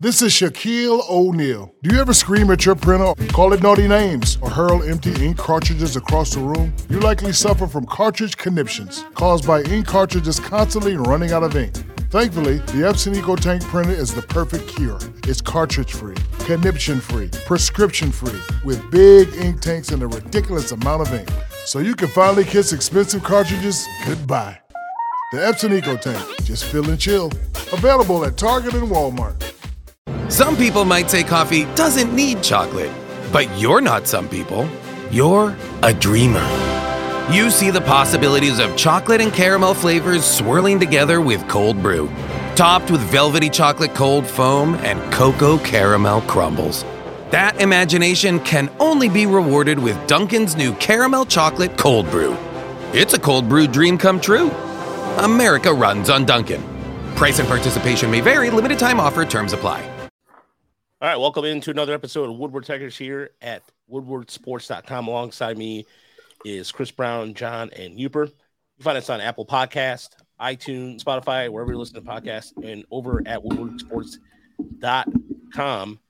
This is Shaquille O'Neal. Do you ever scream at your printer, call it naughty names, or hurl empty ink cartridges across the room? You likely suffer from cartridge conniptions caused by ink cartridges constantly running out of ink. Thankfully, the Epson EcoTank printer is the perfect cure. It's cartridge free, conniption free, prescription free, with big ink tanks and a ridiculous amount of ink. So you can finally kiss expensive cartridges goodbye. The Epson EcoTank, just fill and chill. Available at Target and Walmart. Some people might say coffee doesn't need chocolate, but you're not some people. You're a dreamer. You see the possibilities of chocolate and caramel flavors swirling together with cold brew, topped with velvety chocolate cold foam and cocoa caramel crumbles. That imagination can only be rewarded with Dunkin's new caramel chocolate cold brew. It's a cold brew dream come true. America runs on Dunkin'. Price and participation may vary, limited time offer, terms apply. All right, welcome into another episode of Woodward Tigers here at woodwardsports.com. Alongside me is Chris Brown, John, and Uper. You find us on Apple Podcast, iTunes, Spotify, wherever you listen to podcasts, and over at woodwardsports.com.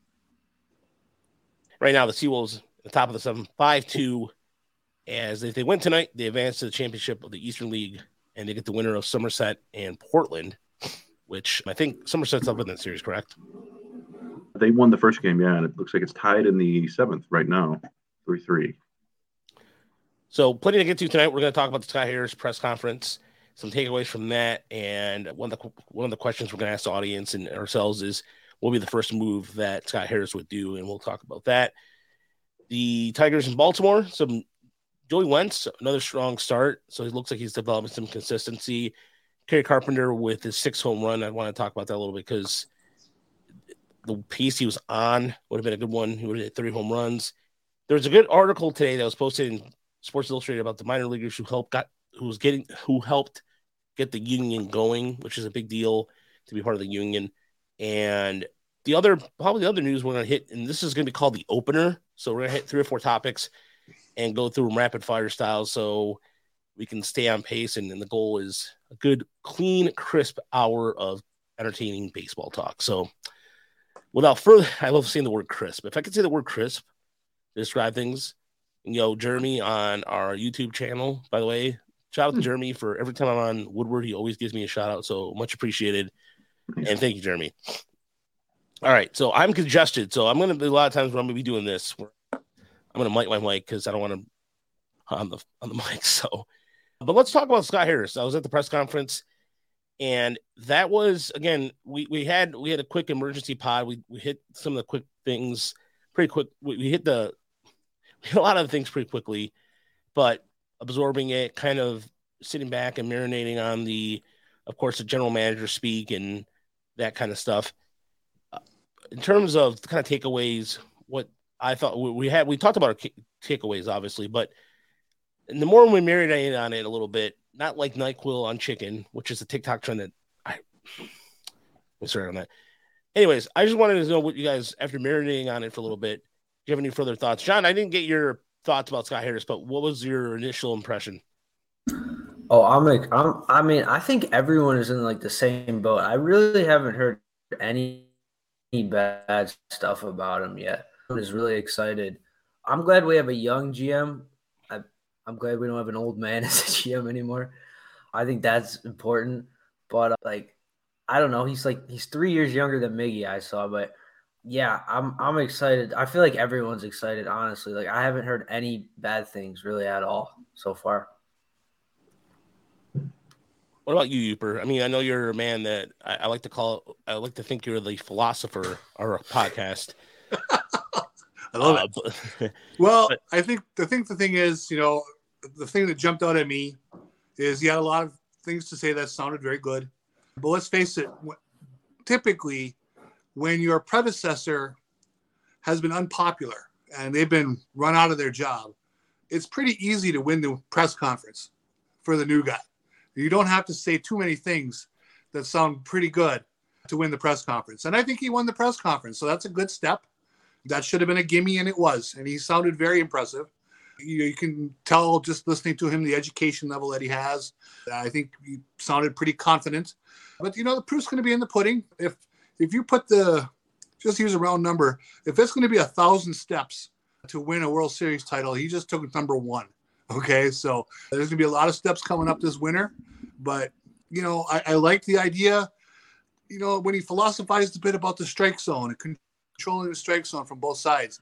Right now, the Seawolves at the top of the seven, five two. As if they win tonight, they advance to the championship of the Eastern League, and they get the winner of Somerset and Portland, which I think Somerset's up in that series, correct? They won the first game, yeah, and it looks like it's tied in the seventh right now, three three. So, plenty to get to tonight. We're going to talk about the Scott Harris press conference, some takeaways from that, and one of the one of the questions we're going to ask the audience and ourselves is, what will be the first move that Scott Harris would do, and we'll talk about that. The Tigers in Baltimore, some Joey Wentz, another strong start, so he looks like he's developing some consistency. Kerry Carpenter with his six home run, I want to talk about that a little bit because the piece he was on would have been a good one. He would have hit three home runs. There was a good article today that was posted in Sports Illustrated about the minor leaguers who helped got who was getting who helped get the union going, which is a big deal to be part of the union. And the other probably the other news we're gonna hit, and this is gonna be called the opener. So we're gonna hit three or four topics and go through them rapid fire style so we can stay on pace. And, and the goal is a good, clean, crisp hour of entertaining baseball talk. So without further, I love seeing the word crisp. If I could say the word crisp to describe things, you know, Jeremy on our YouTube channel, by the way, shout out to hmm. Jeremy for every time I'm on Woodward, he always gives me a shout out. So much appreciated. And thank you, Jeremy. All right. So I'm congested. So I'm going to be a lot of times when I'm going to be doing this, I'm going to mic my mic because I don't want to on the, on the mic. So, but let's talk about Scott Harris. I was at the press conference and that was again we we had we had a quick emergency pod. We we hit some of the quick things pretty quick. We, we hit the we hit a lot of things pretty quickly but absorbing it kind of sitting back and marinating on the of course the general manager speak and that kind of stuff. Uh, in terms of kind of takeaways what i thought we had we talked about our takeaways obviously but the more we marinated on it a little bit not like NyQuil on chicken, which is a TikTok trend that I I'm sorry on that. Anyways, I just wanted to know what you guys, after marinating on it for a little bit, do you have any further thoughts? John, I didn't get your thoughts about Scott Harris, but what was your initial impression? Oh, I'm like, I'm, I mean, I think everyone is in like the same boat. I really haven't heard any bad stuff about him yet. I'm just really excited. I'm glad we have a young GM I'm glad we don't have an old man as a GM anymore. I think that's important. But uh, like, I don't know. He's like he's three years younger than Miggy. I saw, but yeah, I'm I'm excited. I feel like everyone's excited. Honestly, like I haven't heard any bad things really at all so far. What about you, Uper? I mean, I know you're a man that I, I like to call. I like to think you're the philosopher of a podcast. I love uh, it. well, but, I think I think the thing is, you know, the thing that jumped out at me is he had a lot of things to say that sounded very good. But let's face it, typically, when your predecessor has been unpopular and they've been run out of their job, it's pretty easy to win the press conference for the new guy. You don't have to say too many things that sound pretty good to win the press conference. And I think he won the press conference. So that's a good step. That should have been a gimme, and it was. And he sounded very impressive you, you can tell just listening to him the education level that he has. I think he sounded pretty confident. But you know, the proof's going to be in the pudding. If if you put the just use a round number. If it's going to be a thousand steps to win a World Series title, he just took number one. Okay, so there's going to be a lot of steps coming up this winter, but you know, I, I like the idea. You know, when he philosophized a bit about the strike zone and controlling the strike zone from both sides,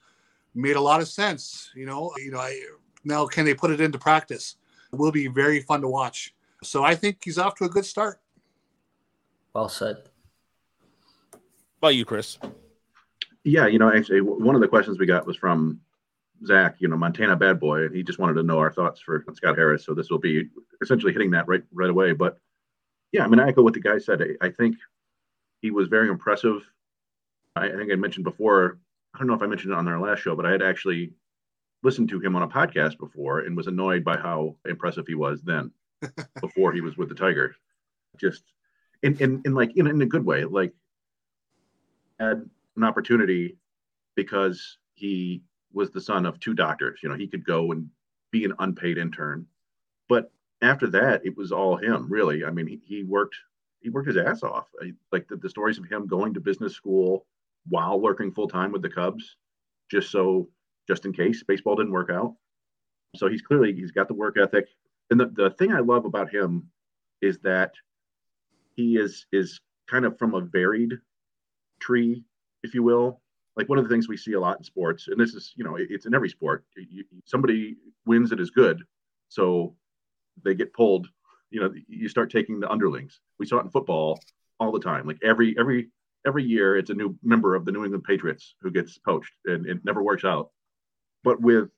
made a lot of sense. You know, you know, I, now can they put it into practice? It will be very fun to watch. So I think he's off to a good start. Well said. How about you, Chris? Yeah, you know, actually, one of the questions we got was from Zach, you know, Montana bad boy, and he just wanted to know our thoughts for Scott Harris. So this will be essentially hitting that right right away. But yeah, I mean, I echo what the guy said. I, I think he was very impressive. I, I, think I mentioned before. I don't know if I mentioned it on our last show, but I had actually listened to him on a podcast before and was annoyed by how impressive he was then, before he was with the Tigers. Just in in, in like in, in a good way, like had an opportunity because he was the son of two doctors. You know, he could go and be an unpaid intern. But after that, it was all him, really. I mean, he, he worked he worked his ass off. I, like the, the stories of him going to business school while working full time with the Cubs, just so just in case baseball didn't work out. So he's clearly he's got the work ethic. And the, the thing I love about him is that he is is kind of from a varied tree, if you will like one of the things we see a lot in sports, and this is, you know, it's in every sport. You, somebody wins that is good, so they get pulled. You know, you start taking the underlings. We saw it in football all the time. Like every every every year, it's a new member of the New England Patriots who gets poached, and it never works out. But with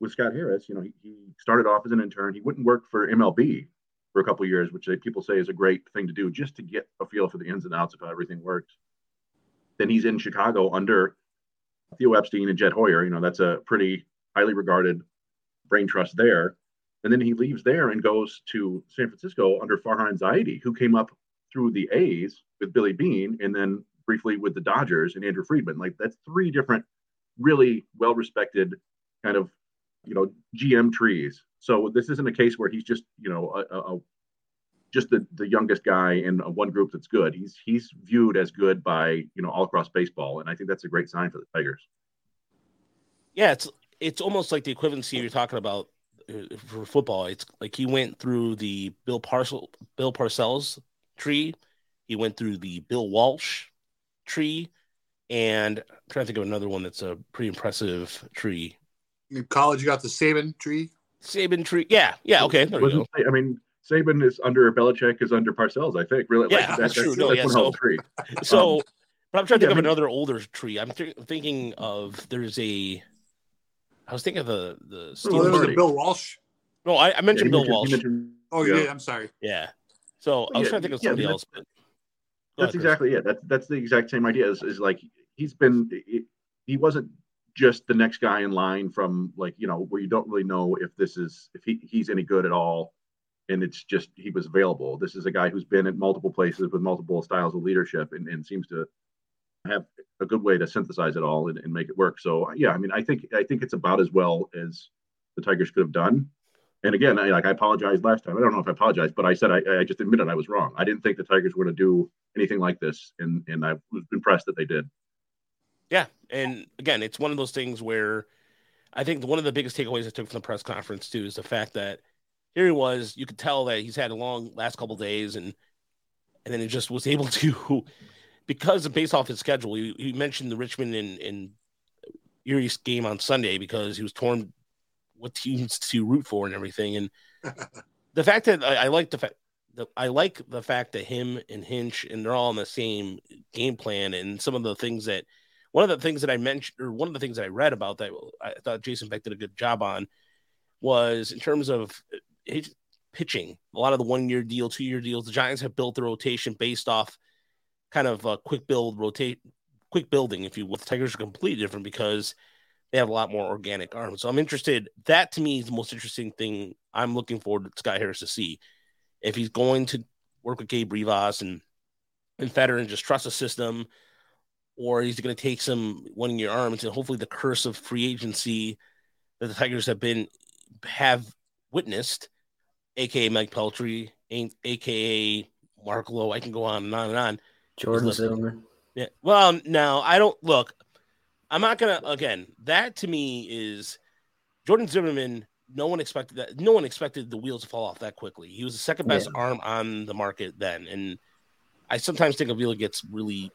with Scott Harris, you know, he, he started off as an intern. He wouldn't work for MLB for a couple years, which they, people say is a great thing to do, just to get a feel for the ins and outs of how everything works. Then he's in Chicago under Theo Epstein and Jed Hoyer. You know, that's a pretty highly regarded brain trust there. And then he leaves there and goes to San Francisco under Farhan Zaidi, who came up through the A's with Billy Beane and then briefly with the Dodgers and Andrew Friedman. Like that's three different really well respected kind of you know GM trees. So this isn't a case where he's just you know a, a, just the, the youngest guy in one group that's good. He's he's viewed as good by you know all across baseball, and I think that's a great sign for the Tigers. Yeah, it's it's almost like the equivalency you're talking about uh, for football. It's like he went through the Bill Parcel Bill Parcells tree, he went through the Bill Walsh tree, and I'm trying to think of another one that's a pretty impressive tree. In college, you got the Saban tree. Saban tree, yeah, yeah, okay. There you go. I mean, Saban is under Belichick is under Parcells, I think. Really, yeah, like, that's, that's, true. That's, no, that's yeah, so, tree. so um, but I'm trying to think yeah, of I mean, another older tree. I'm th- thinking of there's a. I was thinking of the the. Steel well, was Bill Walsh. No, I, I mentioned yeah, Bill Walsh. Mentioned, oh, yeah. I'm sorry. Yeah. So I was trying to think of somebody else, but. That's ahead, exactly it. That's that's the exact same idea. Is, is like he's been he wasn't just the next guy in line from like you know where you don't really know if this is if he, he's any good at all and it's just he was available. This is a guy who's been at multiple places with multiple styles of leadership and, and seems to have a good way to synthesize it all and, and, make it work. So yeah, I mean, I think I think it's about as well as the Tigers could have done. And again, I, like I apologized last time. I don't know if I apologized, but I said I, I just admitted I was wrong. I didn't think the Tigers were going to do anything like this, and and I was impressed that they did. Yeah, and again, it's one of those things where I think one of the biggest takeaways I took from the press conference too is the fact that here he was. You could tell that he's had a long last couple days, and and then he just was able to, because based off his schedule. He, mentioned the Richmond and, and Erie game on Sunday because he was torn what teams to root for and everything. And the fact that I, I like the fact that I like the fact that him and Hinch and they're all on the same game plan and some of the things that one of the things that I mentioned or one of the things that I read about that I thought Jason Beck did a good job on was in terms of pitching. A lot of the one year deal, two year deals, the Giants have built the rotation based off kind of a quick build, rotate, quick building, if you will. The Tigers are completely different because they have a lot more organic arms. So I'm interested. That to me is the most interesting thing I'm looking forward to Scott Harris to see. If he's going to work with Gabe Ribas and and Fetter and just trust the system, or he's going to take some one year arms and hopefully the curse of free agency that the Tigers have been have witnessed, aka Mike Pelfrey, aka Mark Lowe. I can go on and on and on. Jordan Zimmermann. Yeah. Well, no, I don't look. I'm not gonna again. That to me is Jordan Zimmermann. No one expected that. No one expected the wheels to fall off that quickly. He was the second best yeah. arm on the market then, and I sometimes think Avila gets really.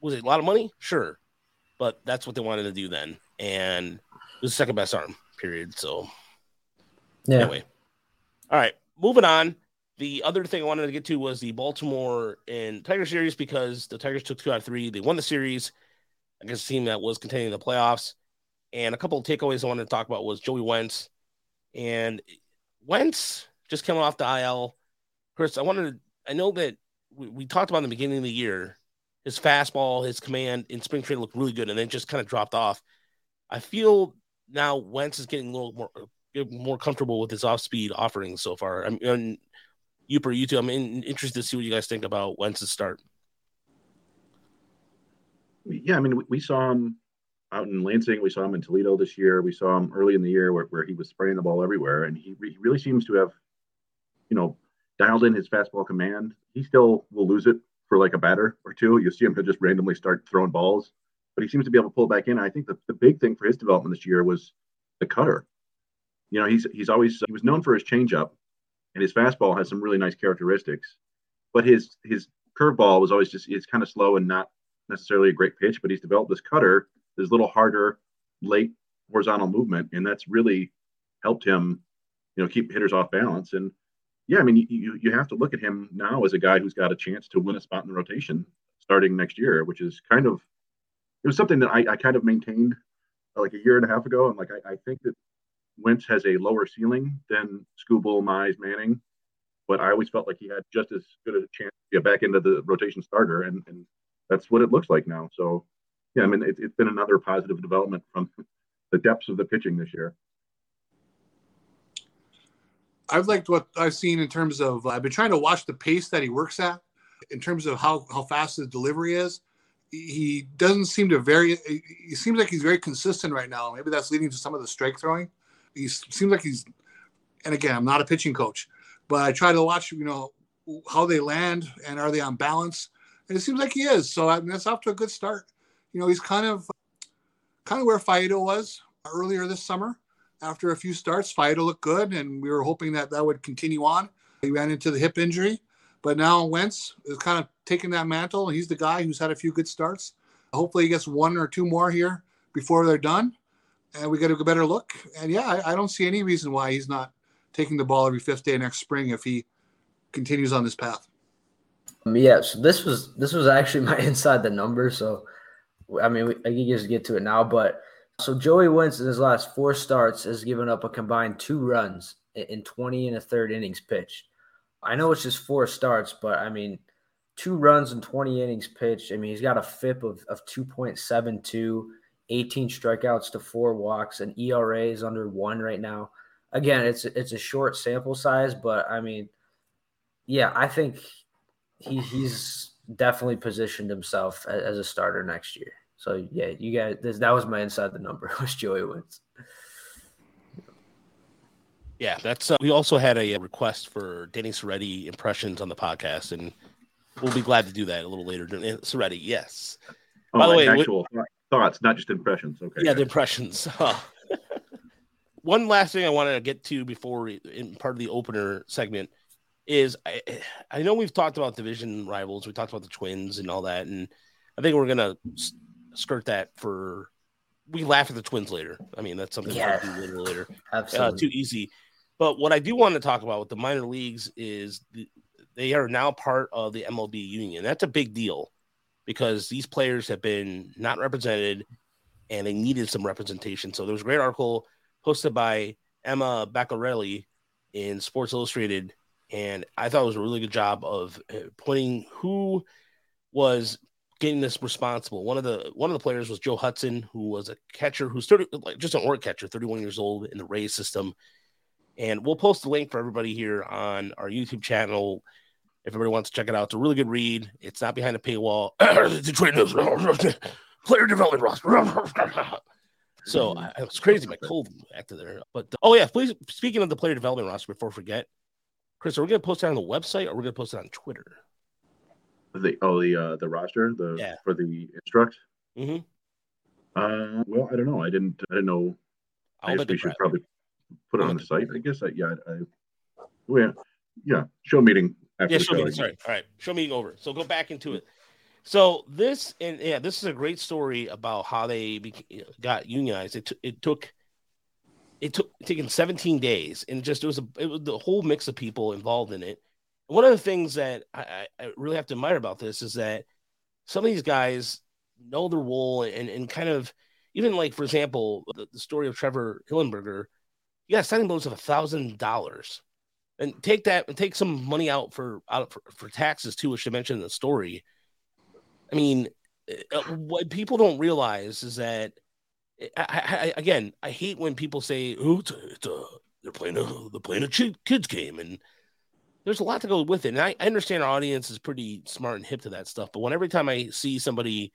Was it a lot of money? Sure, but that's what they wanted to do then, and it was the second best arm. Period. So, yeah. Anyway, all right, moving on. The other thing I wanted to get to was the Baltimore and Tiger series because the Tigers took two out of three. They won the series against a team that was contending the playoffs. And a couple of takeaways I wanted to talk about was Joey Wentz. And Wentz just coming off the IL. Chris, I wanted to, I know that we, we talked about in the beginning of the year, his fastball, his command in spring training looked really good and then just kind of dropped off. I feel now Wentz is getting a little more more comfortable with his off speed offerings so far. I mean, you per YouTube. I'm in, interested to see what you guys think about Wentz's start. Yeah, I mean, we, we, saw him out in Lansing. We saw him in Toledo this year. We saw him early in the year where, where he was spraying the ball everywhere, and he, re- he really seems to have, you know, dialed in his fastball command. He still will lose it for like a batter or two. You see him just randomly start throwing balls, but he seems to be able to pull back in. I think the, the big thing for his development this year was the cutter. You know, he's he's always he was known for his changeup, and his fastball has some really nice characteristics. But his his curveball was always just it's kind of slow and not necessarily a great pitch. But he's developed this cutter, this little harder late horizontal movement, and that's really helped him, you know, keep hitters off balance. And yeah, I mean, you you have to look at him now as a guy who's got a chance to win a spot in the rotation starting next year, which is kind of it was something that I, I kind of maintained like a year and a half ago. And like I, I think that Wentz has a lower ceiling than Skubal, Mize, Manning, but I always felt like he had just as good a chance to get back into the rotation starter, and, and that's what it looks like now. So, yeah, I mean, it, it's been another positive development from the depths of the pitching this year. I've liked what I've seen in terms of uh, I've been trying to watch the pace that he works at in terms of how, how fast his delivery is. He doesn't seem to vary. He seems like he's very consistent right now. Maybe that's leading to some of the strike throwing he seems like he's and again i'm not a pitching coach but i try to watch you know how they land and are they on balance and it seems like he is. So I mean, that's off to a good start. You know he's kind of kind of where Faedo was earlier this summer. After a few starts Faedo looked good and we were hoping that that would continue on. He ran into the hip injury but now Wentz is kind of taking that mantle he's the guy who's had a few good starts. Hopefully he gets one or two more here before they're done and we get a better look. And yeah, I, I, don't see any reason why he's not taking the ball every fifth day next spring if he continues on this path. Um, yeah, so this was this was actually my inside the number. So I mean, we, I can just get to it now, but so Joey Wentz in his last four starts has given up a combined two runs in 20 and a third innings pitched. I know it's just four starts, but I mean, two runs in 20 innings pitched. I mean, he's got a FIP of, of 2.72 18 strikeouts to four walks, and ERA is under one right now. Again, it's it's a short sample size, but I mean, yeah, I think he he's definitely positioned himself as, as a starter next year. So yeah, you guys, this, that was my inside the number was Joey Wentz. Yeah, that's. Uh, we also had a, a, request for Danny Serretti impressions on the podcast, and we'll be glad to do that a little later. Serretti, yes. Oh, By the way, actual, thoughts, not just impressions. Okay. Yeah, the impressions. One last thing I wanted to get to before in part of the opener segment is I, I know we've talked about division rivals, we talked about the Twins and all that, and I think we're gonna skirt that for. We laugh at the Twins later. I mean, that's something yeah. we'll do later. later. Absolutely, uh, too easy. But what I do want to talk about with the minor leagues is the, they are now part of the MLB union. That's a big deal because these players have been not represented and they needed some representation. So there was a great article posted by Emma Baccellieri in Sports Illustrated, and I thought it was a really good job of uh, pointing who was getting this responsible. One of the one of the players was Joe Hudson, who was a catcher who's 30, like just an org catcher, 31 years old in the Rays system. And we'll post the link for everybody here on our YouTube channel if everybody wants to check it out, it's a really good read. It's not behind a paywall. Detroit News player development roster. so I, it was crazy. My cold acted there. But oh yeah, please. Speaking of the player development roster, before I forget, Chris, are we going to post it on the website or are we going to post it on Twitter? The oh the uh, the roster the Yeah. for the instruct. Mm-hmm. Uh, well, I don't know. I didn't. I didn't know. I I'll guess we should probably put it I'll on the site. I guess. I, yeah. I, well, yeah. Yeah. Show meeting after Yeah, show meeting. Sorry. All right. Show meeting over. So go back into it. So this and yeah, this is a great story about how they got unionized. It, t- it took it took taken 17 days, and just it was a it was the whole mix of people involved in it. One of the things that I, I, really have to admire about this is that some of these guys know their role and and kind of even like for example the, the story of Trevor Hildenberger, you got a signing bonus of a thousand dollars and take that and take some money out for out for, for taxes too, which I mentioned in the story. I mean, uh, what people don't realize is that I, I, again, I hate when people say, "Oh, it's a, it's a they're playing a they're playing a kids game," and there's a lot to go with it. And I, I understand our audience is pretty smart and hip to that stuff, but when every time I see somebody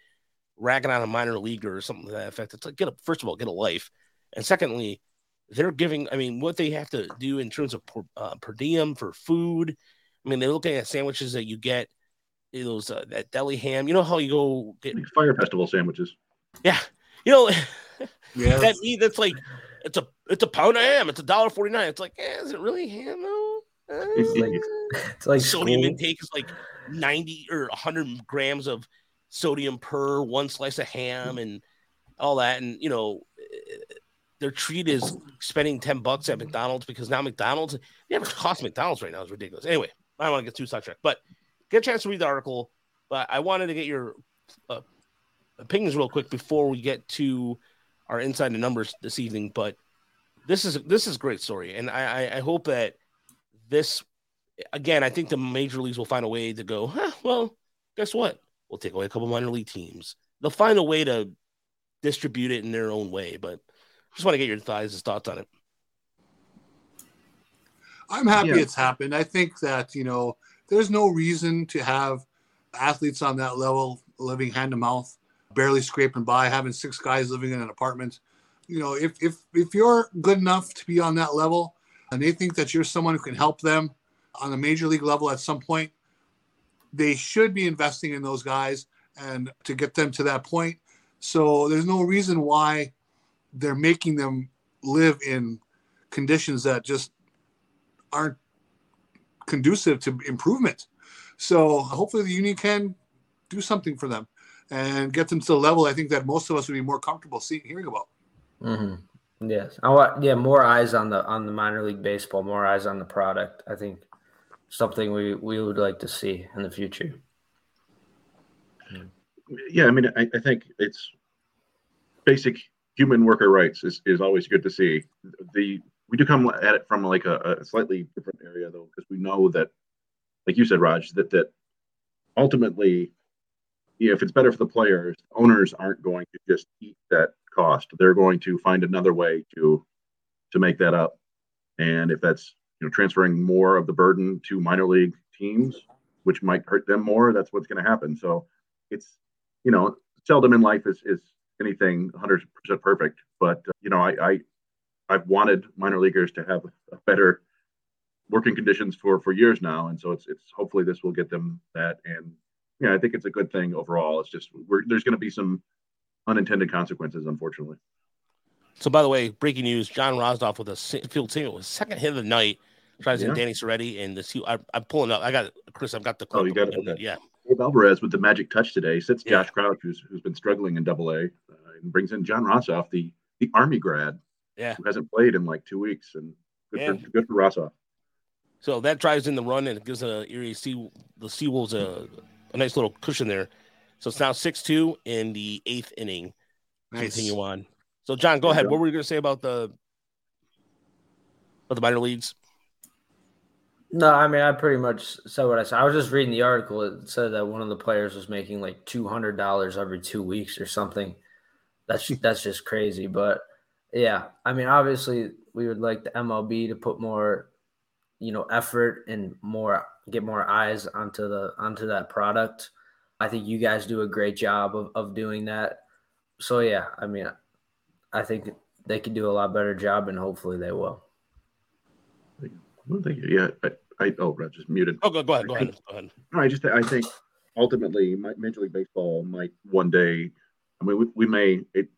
ragging on a minor leaguer or something to that effect, it's like get a first of all get a life, and secondly, they're giving. I mean, what they have to do in terms of per, uh, per diem for food. I mean, they're looking at sandwiches that you get. Those uh, that deli ham. You know how you go get Fire festival sandwiches. yeah. You know Yeah. that meat that's like it's a it's a pound of ham. It's a dollar forty nine. It's like eh, is it really ham though? It's like it's like sodium school. intake is like ninety or hundred grams of sodium per one slice of ham and all that. And you know eh, their treat is spending ten bucks at McDonald's because now McDonald's the average cost of McDonald's right now is ridiculous. Anyway, I don't want to get too sidetracked, but get a chance to read the article. But I wanted to get your uh, opinions real quick before we get to our inside the numbers this evening. But this is this is a great story, and I I, I hope that this again. I think the major leagues will find a way to go. Huh, well, guess what? We'll take away a couple minor league teams. They'll find a way to distribute it in their own way. But just want to get your thoughts thoughts on it. I'm happy Yeah. it's happened. I think that, you know, there's no reason to have athletes on that level living hand to mouth, barely scraping by, having six guys living in an apartment. You know, if if if you're good enough to be on that level and they think that you're someone who can help them on a major league level at some point, they should be investing in those guys and to get them to that point. So there's no reason why they're making them live in conditions that just aren't conducive to improvement. So hopefully the union can do something for them and get them to the level I think that most of us would be more comfortable seeing hearing about. hmm Yes, I want yeah more eyes on the on the minor league baseball, more eyes on the product. I think something we we would like to see in the future. Yeah, I mean, I, I think it's basic human worker rights is, is always good to see. The we do come at it from like a, a slightly different area though, because we know that, like you said, Raj, that that ultimately, yeah, if it's better for the players, owners aren't going to just eat that cost. They're going to find another way to to make that up. And if that's you know transferring more of the burden to minor league teams, which might hurt them more, that's what's going to happen. So it's you know seldom in life is is anything 100% perfect, but uh, you know I, I I've wanted minor leaguers to have better working conditions for for years now, and so it's it's hopefully this will get them that. And yeah, I think it's a good thing overall. It's just we're, there's going to be some unintended consequences, unfortunately. So, by the way, breaking news: John Rosdoff with a field single, was second hit of the night. Tries in Danny Serretti, and this. I, I'm pulling up. I got Chris. I've got the. Oh, you got it, okay. Yeah. Dave Alvarez with the magic touch today sits Yeah. Josh Crouch, who's who's been struggling in Double A, uh, and brings in John Rossoff, the the Army grad, Yeah. who hasn't played in like two weeks, and good Man. for good for Rossoff. So that drives in the run and it gives a Erie Sea the Seawolves a, a nice little cushion there. So it's now six two in the eighth inning. Nice. Continue on. So John, go Yeah, ahead. John. What were you going to say about the about the minor leagues? No, I mean I pretty much said what I said. I was just reading the article. It said that one of the players was making like two hundred dollars every two weeks or something. That's that's just crazy. But yeah, I mean obviously we would like the MLB to put more, you know, effort and more get more eyes onto the onto that product. I think you guys do a great job of, of doing that. So yeah, I mean I think they could do a lot better job and hopefully they will. Well, thank you. Yeah, I, I oh, Raj just muted. Oh, go, go ahead. Go ahead. Go ahead. No, I just I think ultimately, Major League Baseball might one day. I mean, we, we may. It,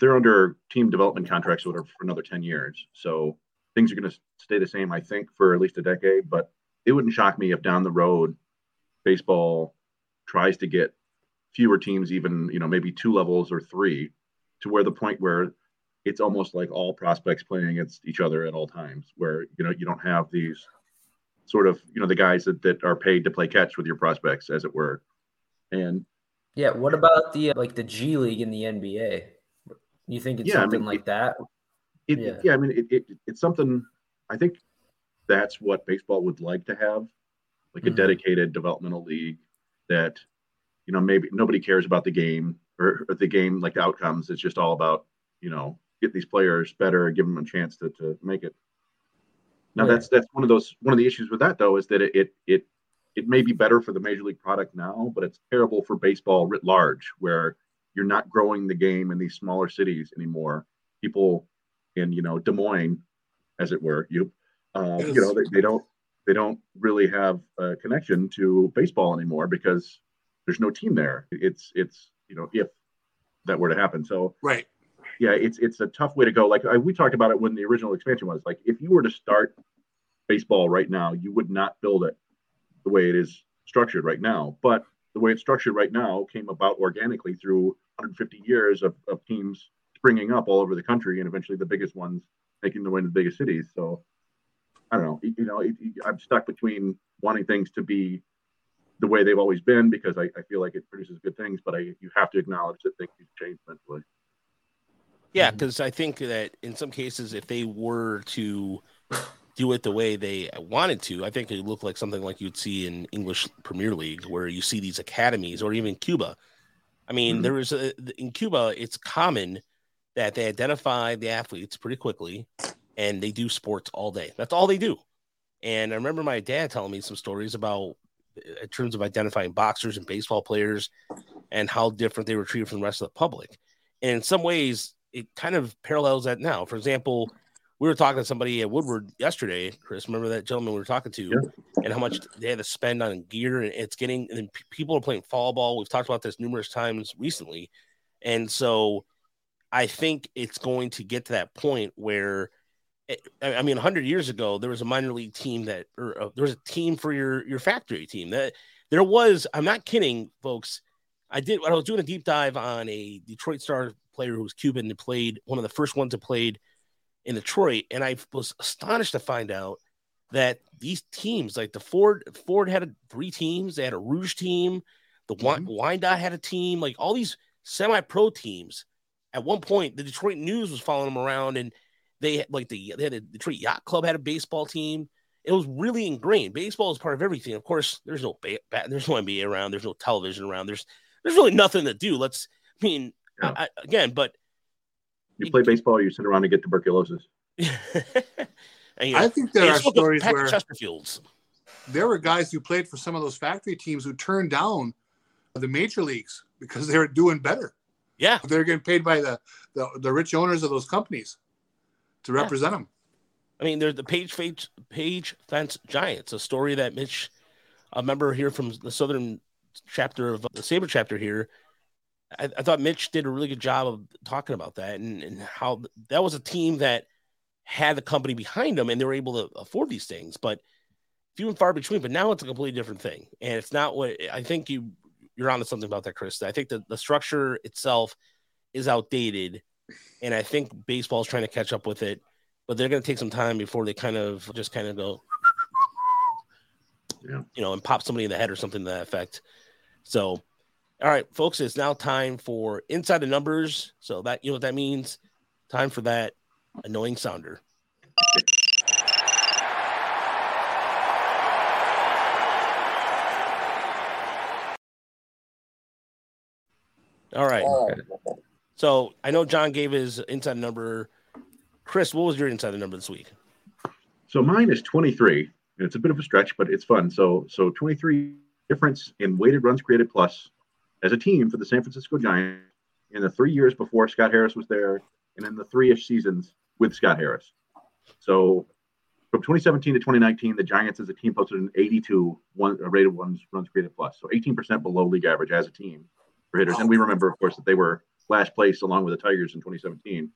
they're under team development contracts for another ten years, so things are going to stay the same, I think, for at least a decade. But it wouldn't shock me if down the road, baseball tries to get fewer teams, even you know maybe two levels or three, to where the point where it's almost like all prospects playing against each other at all times, where you know you don't have these sort of you know the guys that, that are paid to play catch with your prospects, as it were. And yeah, what about the uh, like the G League in the NBA? You think it's yeah, something I mean, like it, that? It, yeah. yeah, I mean, it, it, it's something. I think that's what baseball would like to have, like mm-hmm. a dedicated developmental league that, you know, maybe nobody cares about the game or, or the game like the outcomes. It's just all about you know get these players better, give them a chance to, to make it. Now yeah. that's that's one of those one of the issues with that though is that it, it it it may be better for the major league product now, but it's terrible for baseball writ large, where you're not growing the game in these smaller cities anymore. People in you know Des Moines, as it were, you uh, yes. you know they, they don't they don't really have a connection to baseball anymore because there's no team there. It's it's you know if that were to happen. So right yeah, it's it's a tough way to go. Like I, we talked about it when the original expansion was. Like if you were to start baseball right now, you would not build it the way it is structured right now. But the way it's structured right now came about organically through 150 years of, of teams springing up all over the country, and eventually the biggest ones making their way to the biggest cities. So I don't know. You know, it, it, I'm stuck between wanting things to be the way they've always been because I, I feel like it produces good things, but I you have to acknowledge that things change eventually. Yeah, because mm-hmm. I think that in some cases, if they were to do it the way they wanted to, I think it would look like something like you'd see in English Premier League, where you see these academies, or even Cuba. I mean, mm-hmm. there is a in Cuba, it's common that they identify the athletes pretty quickly, and they do sports all day. That's all they do. And I remember my dad telling me some stories about uh, in terms of identifying boxers and baseball players and how different they were treated from the rest of the public. And in some ways, it kind of parallels that now. For example, we were talking to somebody at Woodward yesterday, Chris. Remember that gentleman we were talking to, yeah. and how much they had to spend on gear, and it's getting. And people are playing fall ball. We've talked about this numerous times recently, and so I think it's going to get to that point where, I mean, hundred years ago, there was a minor league team that, or uh, there was a team for your your factory team that there was. I'm not kidding, folks. I did. I was doing a deep dive on a Detroit Star player who was Cuban and played one of the first ones that played in Detroit. And I was astonished to find out that these teams, like the Ford, Ford had a, three teams. They had a Rouge team. The mm-hmm. Wyandotte had a team. Like all these semi-pro teams. At one point, the Detroit News was following them around, and they had like the they had a Detroit Yacht Club had a baseball team. It was really ingrained. Baseball is part of everything. Of course, there's no ba- there's no NBA around. There's no television around. There's there's really nothing to do. Let's I mean, yeah. I, again, but you play baseball, you sit around and get tuberculosis. and, you know, I think there are stories where Chesterfields. There were guys who played for some of those factory teams who turned down the major leagues because they were doing better. Yeah, they're getting paid by the the, the rich owners of those companies to yeah. represent them. I mean, there's the Page Page Page Fence Giants, a story that Mitch, a member here from the Southern chapter of the SABR chapter here, I, I, thought Mitch did a really good job of talking about that and, and how that was a team that had the company behind them and they were able to afford these things, but few and far between. But now it's a completely different thing, and it's not what I think you you're onto something about that, Chris. I think that the structure itself is outdated, and I think baseball is trying to catch up with it, but they're going to take some time before they kind of just kind of go, yeah. you know, and pop somebody in the head or something to that effect. So all right, folks, it's now time for Inside the Numbers. So that you know what that means? Time for that annoying sounder. All right. So I know John gave his inside number. Chris, what was your inside number this week? So mine is 23. It's a bit of a stretch, but it's fun. So so 23 difference in weighted runs created plus as a team for the San Francisco Giants in the three years before Scott Harris was there, and in the three ish seasons with Scott Harris. So from 2017 to 2019, the Giants as a team posted an 82 one rated ones runs created plus, so 18% below league average as a team for hitters. And we remember, of course, that they were last place along with the Tigers in 2017.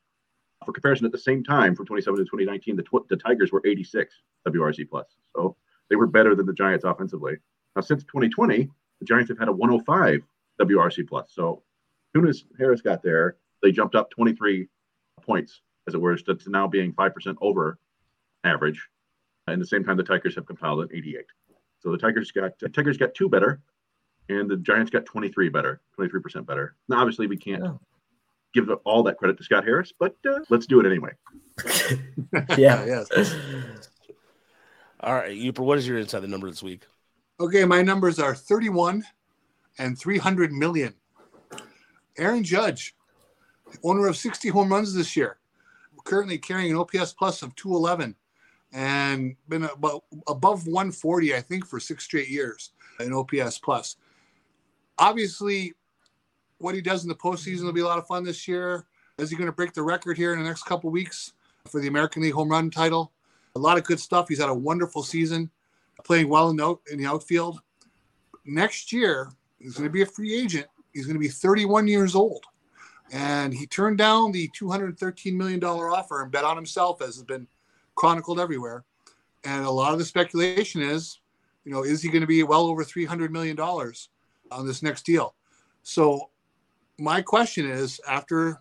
For comparison, at the same time from 2017 to 2019, the, tw- the Tigers were 86 WRC plus, so they were better than the Giants offensively. Now, since 2020, the Giants have had a 105 WRC plus. So, as soon as Harris got there, they jumped up 23 points, as it were, to, to now being 5% over average. And the same time, the Tigers have compiled an 88. So the Tigers got uh, Tigers got two better, and the Giants got 23 better, 23% better. Now, obviously, we can't yeah. give all that credit to Scott Harris, but uh, let's do it anyway. yeah. yes. All right, Uper, what is your inside the number this week? Okay, my numbers are 31 and 300 million. Aaron Judge, owner of 60 home runs this year, currently carrying an OPS plus of 211 and been about above 140, I think, for six straight years in OPS plus. Obviously, what he does in the postseason will be a lot of fun this year. Is he going to break the record here in the next couple weeks for the American League home run title? A lot of good stuff. He's had a wonderful season, playing well in the, in the outfield. Next year, he's going to be a free agent. He's going to be 31 years old. And he turned down the $213 million offer and bet on himself, as has been chronicled everywhere. And a lot of the speculation is, you know, is he going to be well over $300 million on this next deal? So, my question is after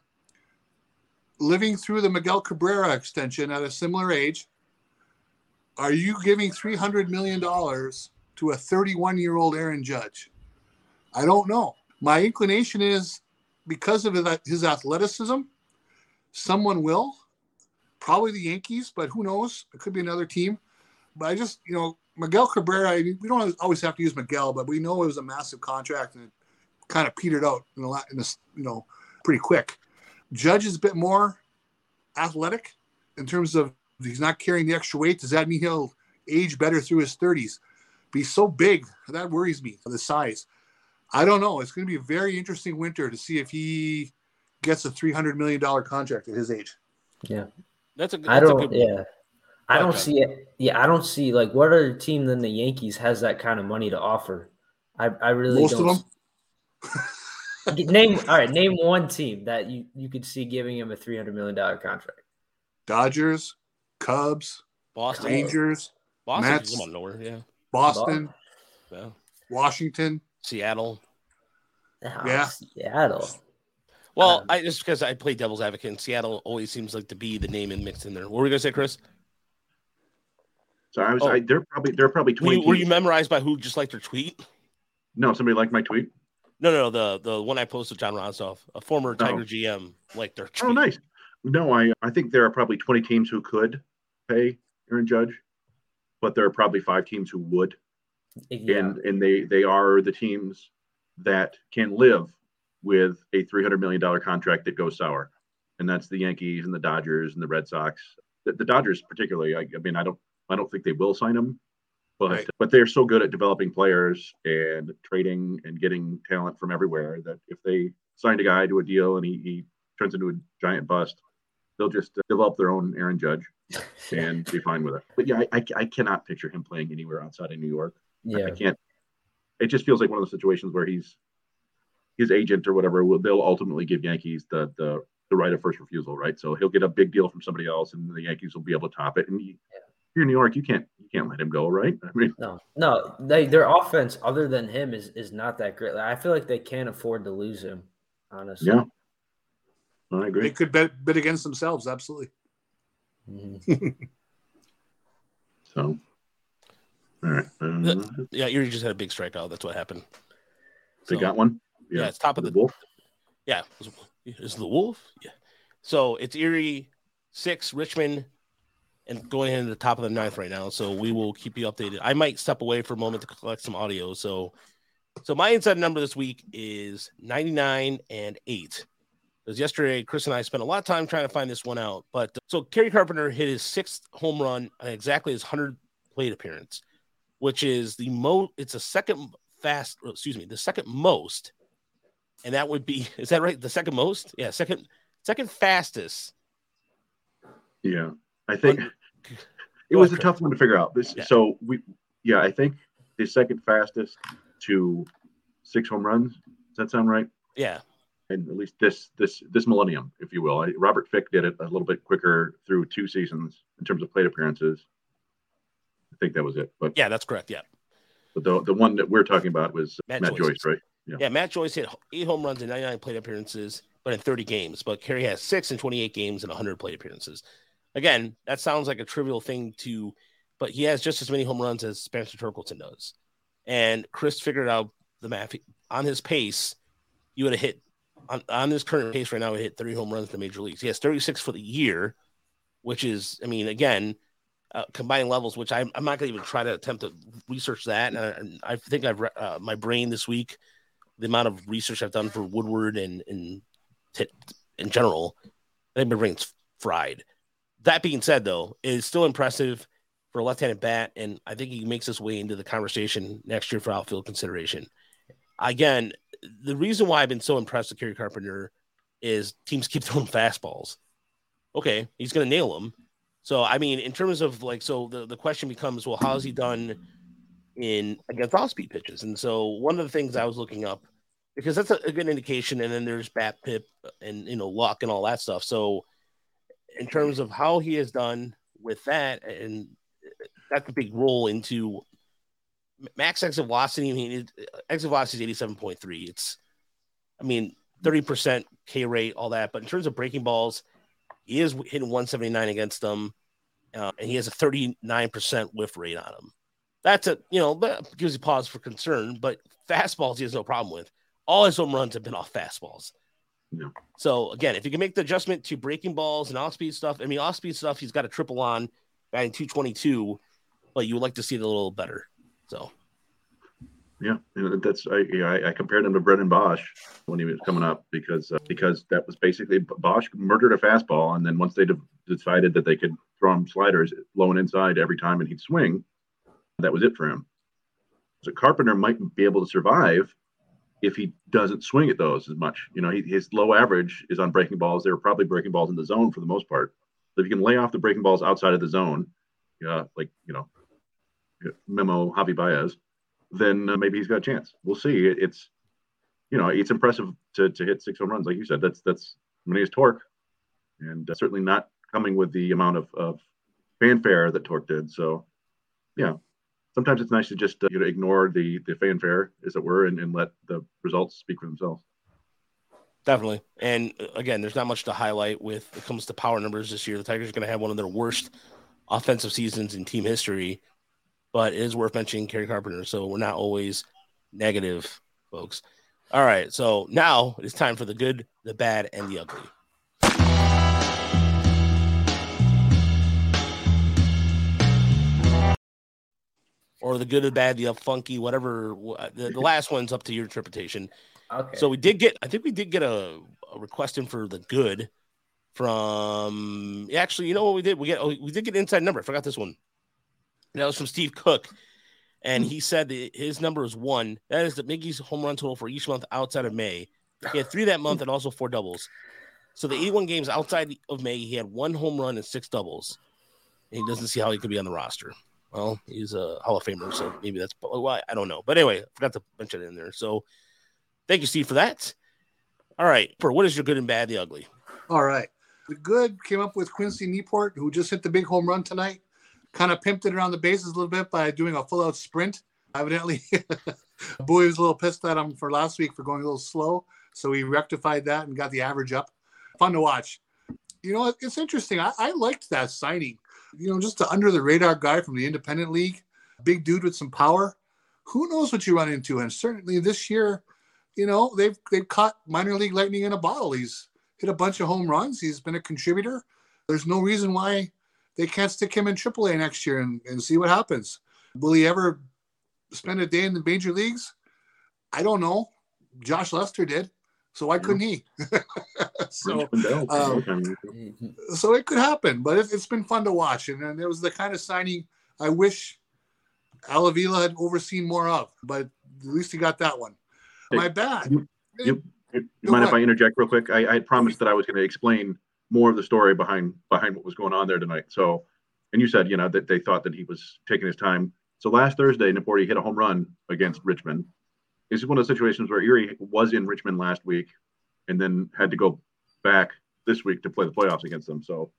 living through the Miguel Cabrera extension at a similar age, are you giving $300 million to a 31 year old Aaron Judge? I don't know. My inclination is because of his athleticism, someone will, probably the Yankees, but who knows? It could be another team. But I just, you know, Miguel Cabrera, we don't always have to use Miguel, but we know it was a massive contract and it kind of petered out in a lot, in this, you know, pretty quick. Judge is a bit more athletic in terms of he's not carrying the extra weight. Does that mean he'll age better through his 30s? Be so big, that worries me, the size. I don't know. It's going to be a very interesting winter to see if he gets a $300 million contract at his age. Yeah. That's a. That's I don't. A good, yeah. I don't see it. Yeah, I don't see like what other team than the Yankees has that kind of money to offer. I, I really most don't. of them. name all right. Name one team that you you could see giving him a three hundred million dollar contract. Dodgers, Cubs, Boston, Rangers, Boston, Mets, nowhere. Yeah, Boston, yeah. Washington, Seattle. Oh, yeah, Seattle. Well, um, I just because I play devil's advocate, and Seattle always seems like to be the name and mixed in there. What were we gonna say, Chris? So I was. Oh. I, they're probably they're probably twenty. Were you, were you, memorized by who just liked their tweet? No, somebody liked my tweet. No, no, the the one I posted, John Ronsoff, a former oh. Tiger oh. GM, liked their. Oh, tweet. Oh, nice. No, I I think there are probably twenty teams who could pay Aaron Judge, but there are probably five teams who would, yeah. and and they they are the teams that can live with a $300 million contract that goes sour. And that's the Yankees and the Dodgers and the Red Sox. The, the Dodgers, particularly, I, I, mean, I don't, I don't think they will sign him, but, right. but they're so good at developing players and trading and getting talent from everywhere that if they signed a guy to a deal and he, he turns into a giant bust, they'll just develop their own Aaron Judge and be fine with it. But yeah, I, I, I, cannot picture him playing anywhere outside of New York. Yeah. I can't. It just feels like one of those situations where he's his agent or whatever will they'll ultimately give Yankees the the the right of first refusal, right? So he'll get a big deal from somebody else, and the Yankees will be able to top it. And he, you're in New York, you can't you can't let him go, right? I mean, no, no, they their offense other than him is is not that great. Like, I feel like they can't afford to lose him, honestly. Yeah, I agree. They could bet bet against themselves, absolutely. Mm-hmm. so, all right. Um, yeah, you just had a big strikeout. That's what happened. They so, got one. Yeah. yeah, it's top of the, the wolf. Yeah, is the wolf. Yeah. So it's Erie six, Richmond, and going into the top of the ninth right now. So we will keep you updated. I might step away for a moment to collect some audio. So, so my inside number this week is ninety nine and eight. Because yesterday, Chris and I spent a lot of time trying to find this one out. But so Kerry Carpenter hit his sixth home run exactly his hundred plate appearance, which is the most. It's a second fast, oh, excuse me, the second most, and that would be is that right? The second most? Yeah, second second fastest. Yeah, I think It was a tough one to figure out. This, yeah. So we, yeah, I think the second fastest to six home runs. Does that sound right? Yeah. And at least this this this millennium, if you will. I, Robert Fick did it a little bit quicker through two seasons in terms of plate appearances. I think that was it. But yeah, that's correct. Yeah. But the the one that we're talking about was Matt, Matt Joyce, right? Yeah. yeah, Matt Joyce hit eight home runs in 99 plate appearances, but in 30 games. But Kerry has six in 28 games and 100 plate appearances. Again, that sounds like a trivial thing to, but he has just as many home runs as Spencer Torkelson does. And Chris figured out the math on his pace. You would have hit on, on his current pace right now. Would hit three home runs in the major leagues. He has 36 for the year, which is, I mean, again, uh, combining levels, which I'm, I'm not going to even try to attempt to research that. And I, I think I've uh, my brain this week, the amount of research I've done for Woodward and and t- in general, I think my brain's fried. That being said, though, is still impressive for a left-handed bat, and I think he makes his way into the conversation next year for outfield consideration. Again, the reason why I've been so impressed with Kerry Carpenter is teams keep throwing fastballs. Okay, he's going to nail them so I mean, in terms of like, so the, the question becomes, well, how's he done in against off speed pitches? And so one of the things I was looking up because that's a, a good indication, and then there's BABIP and you know luck and all that stuff. So in terms of how he has done with that, and that's a big role into max exit velocity. I mean, exit velocity is eighty seven point three. It's, I mean, thirty percent K rate, all that. But in terms of breaking balls, he is hitting 179 against them, uh, and he has a 39% whiff rate on him. That's a you know that gives you pause for concern, but fastballs he has no problem with. All his home runs have been off fastballs. Yeah. So again, if you can make the adjustment to breaking balls and off speed stuff, I mean off speed stuff, he's got a triple on batting 222, but you would like to see it a little better. So yeah, that's I, I, I compared him to Brennan Boesch when he was coming up because uh, because that was basically Boesch murdered a fastball, and then once they de- decided that they could throw him sliders low and inside every time, and he'd swing, that was it for him. So Carpenter might be able to survive if he doesn't swing at those as much. You know, he, his low average is on breaking balls. They were probably breaking balls in the zone for the most part. So if you can lay off the breaking balls outside of the zone, yeah, like you know, memo Javi Baez then uh, maybe he's got a chance. We'll see. It, it's you know it's impressive to, to hit six home runs like you said. That's that's I mean, torque, and uh, certainly not coming with the amount of, of fanfare that Torque did. So yeah, sometimes it's nice to just uh, you know ignore the the fanfare as it were and, and let the results speak for themselves. Definitely. And uh, again, there's not much to highlight with it comes to power numbers this year. The Tigers are going to have one of their worst offensive seasons in team history but it is worth mentioning Kerry Carpenter. So we're not always negative, folks. All right. So now it's time for the good, the bad, and the ugly. Or the good, the bad, the funky, whatever. The, the last one's up to your interpretation. Okay. So we did get, I think we did get a, a request in for the good from. Actually, you know what we did? We get, oh, we did get inside number. I forgot this one. That was from Steve Cook. And he said that his number is one. That is the Miggy's home run total for each month outside of May. He had three that month and also four doubles. So the 81 games outside of May, he had one home run and six doubles. And he doesn't see how he could be on the roster. Well, he's a Hall of Famer, so maybe that's why I don't know. But anyway, I forgot to mention it in there. So thank you, Steve, for that. All right. For what is your good and bad, the ugly? All right. The good came up with Quincy Nieporte, who just hit the big home run tonight kind of pimped it around the bases a little bit by doing a full out sprint. Evidently, Bowie was a little pissed at him for last week for going a little slow. So he rectified that and got the average up. Fun to watch. You know, it's interesting. I, I liked that signing. You know, just the under the radar guy from the independent league, big dude with some power. Who knows what you run into? And certainly this year, you know, they've they've caught minor league lightning in a bottle. He's hit a bunch of home runs. He's been a contributor. There's no reason why they can't stick him in AAA next year and, and see what happens. Will he ever spend a day in the major leagues? I don't know. Josh Lester did, so why couldn't he? so, um, so it could happen, but it, has been fun to watch, and, and it was the kind of signing I wish Al Avila had overseen more of, but at least he got that one. My bad. You, you, you mind if I interject real quick? I, I promised that I was going to explain more of the story behind behind what was going on there tonight. So And you said, you know, that they thought that he was taking his time. So last Thursday, Nieporte hit a home run against Richmond. This is one of the situations where Erie was in Richmond last week and then had to go back this week to play the playoffs against them. So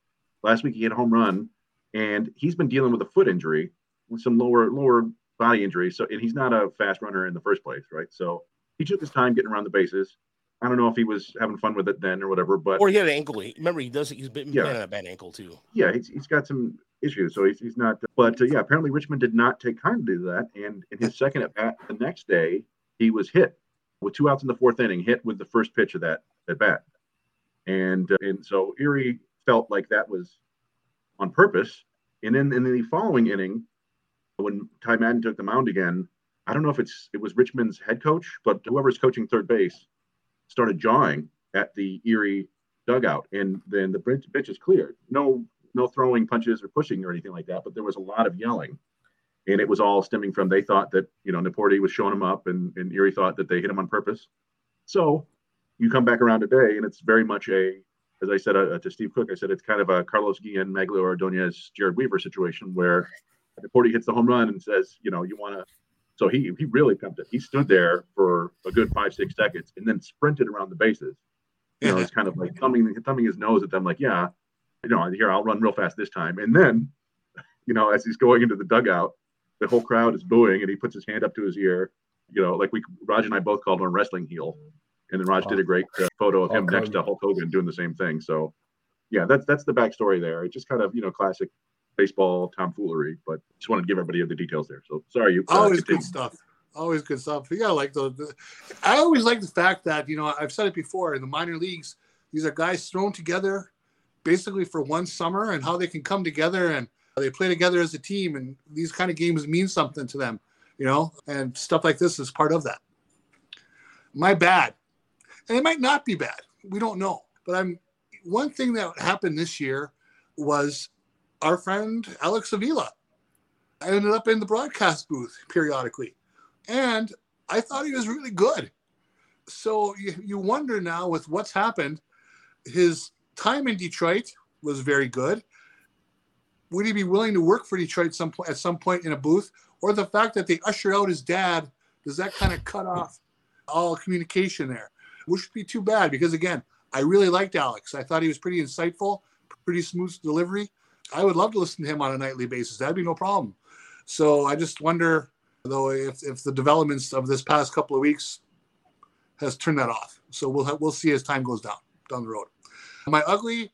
last week he hit a home run and he's been dealing with a foot injury with some lower lower body injury. So and he's not a fast runner in the first place, right? So he took his time getting around the bases. I don't know if he was having fun with it then or whatever, but or he had an ankle. Remember, he does. He's been yeah. a bad ankle too. Yeah, he's, he's got some issues, so he's, he's not. But uh, yeah, apparently Richmond did not take time to do that, and in his second at bat the next day, he was hit with two outs in the fourth inning, hit with the first pitch of that at bat, and uh, and so Erie felt like that was on purpose, and then in the following inning, when Ty Madden took the mound again, I don't know if it's it was Richmond's head coach, but whoever's coaching third base started jawing at the Erie dugout, and then the pitch is cleared. No, no throwing punches or pushing or anything like that, but there was a lot of yelling, and it was all stemming from they thought that you know Nieporte was showing him up, and, and Erie thought that they hit him on purpose. So you come back around today, and it's very much a, as I said uh, to Steve Cook, I said it's kind of a Carlos Guillen, Magglio Ordonez, Jered Weaver situation where Nieporte hits the home run and says, you know, you want to so he he really pumped it. He stood there for a good five six seconds and then sprinted around the bases. You know, it's kind of like thumbing thumbing his nose at them, like, yeah, you know, here I'll run real fast this time. And then, you know, as he's going into the dugout, the whole crowd is booing, and he puts his hand up to his ear. You know, like we Raj and I both called him a wrestling heel, and then Raj did a great uh, photo of him next to Hulk Hogan doing the same thing. So, yeah, that's that's the backstory there. It's just kind of you know classic baseball tomfoolery, but just wanted to give everybody the details there. So sorry, you uh, always continue. good stuff. Always good stuff. Yeah, like the, the, I always like the fact that you know I've said it before in the minor leagues, these are guys thrown together basically for one summer, and how they can come together and they play together as a team, and these kind of games mean something to them, you know, and stuff like this is part of that. My bad, and it might not be bad. We don't know, but I'm one thing that happened this year was our friend Alex Avila. I ended up in the broadcast booth periodically, and I thought he was really good. So you, you wonder now with what's happened, his time in Detroit was very good. Would he be willing to work for Detroit some at some point in a booth, or the fact that they usher out his dad? Does that kind of cut off all communication there? Which would be too bad because again, I really liked Alex. I thought he was pretty insightful, pretty smooth delivery. I would love to listen to him on a nightly basis. That'd be no problem. So I just wonder, though, if, if the developments of this past couple of weeks has turned that off. So we'll have, we'll see as time goes down down the road. My ugly,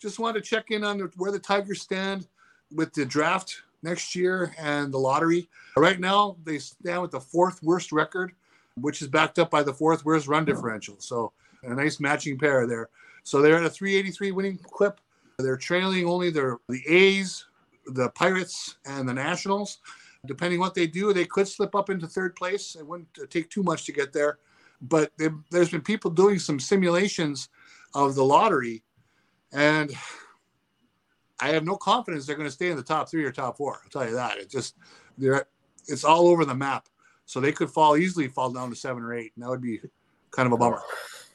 just wanted to check in on where the Tigers stand with the draft next year and the lottery. Right now, they stand with the fourth worst record, which is backed up by the fourth worst run differential. So a nice matching pair there. So they're at a 383 winning clip. They're trailing only their the A's, the Pirates, and the Nationals. Depending what they do, they could slip up into third place. It wouldn't take too much to get there. But there's been people doing some simulations of the lottery, and I have no confidence they're going to stay in the top three or top four. I'll tell you that. It just they're it's all over the map. So they could fall easily fall down to seven or eight, and that would be kind of a bummer.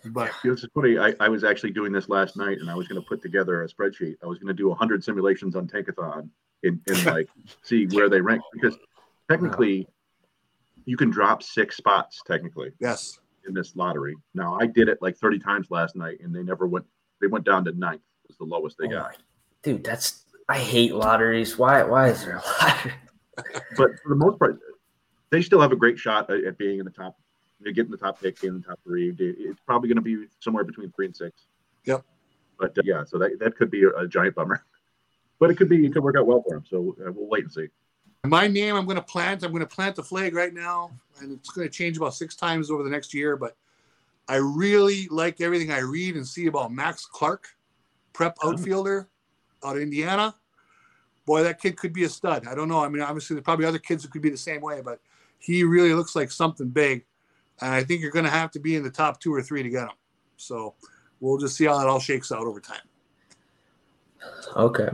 But this is funny. I, I was actually doing this last night, and I was going to put together a spreadsheet. I was going to do hundred simulations on Tankathon and, and like see where they rank because technically you can drop six spots technically. Yes. In this lottery. Now I did it like thirty times last night, and they never went. They went down to ninth. Was the lowest they oh got. Dude, that's I hate lotteries. Why? Why is there a lottery? but for the most part, they still have a great shot at, at being in the top they get in the top pick, in the top three. It's probably going to be somewhere between three and six. Yep. But uh, yeah, so that, that could be a, a, giant bummer. But it could be it could work out well for them. So uh, we'll wait and see. My name, I'm going to plant. I'm going to plant the flag right now, and it's going to change about six times over the next year. But I really like everything I read and see about Max Clark, prep oh. outfielder out of Indiana. Boy, that kid could be a stud. I don't know. I mean, obviously, there's probably other kids who could be the same way, but he really looks like something big and I think you're going to have to be in the top two or three to get him. So we'll just see how that all shakes out over time. Okay,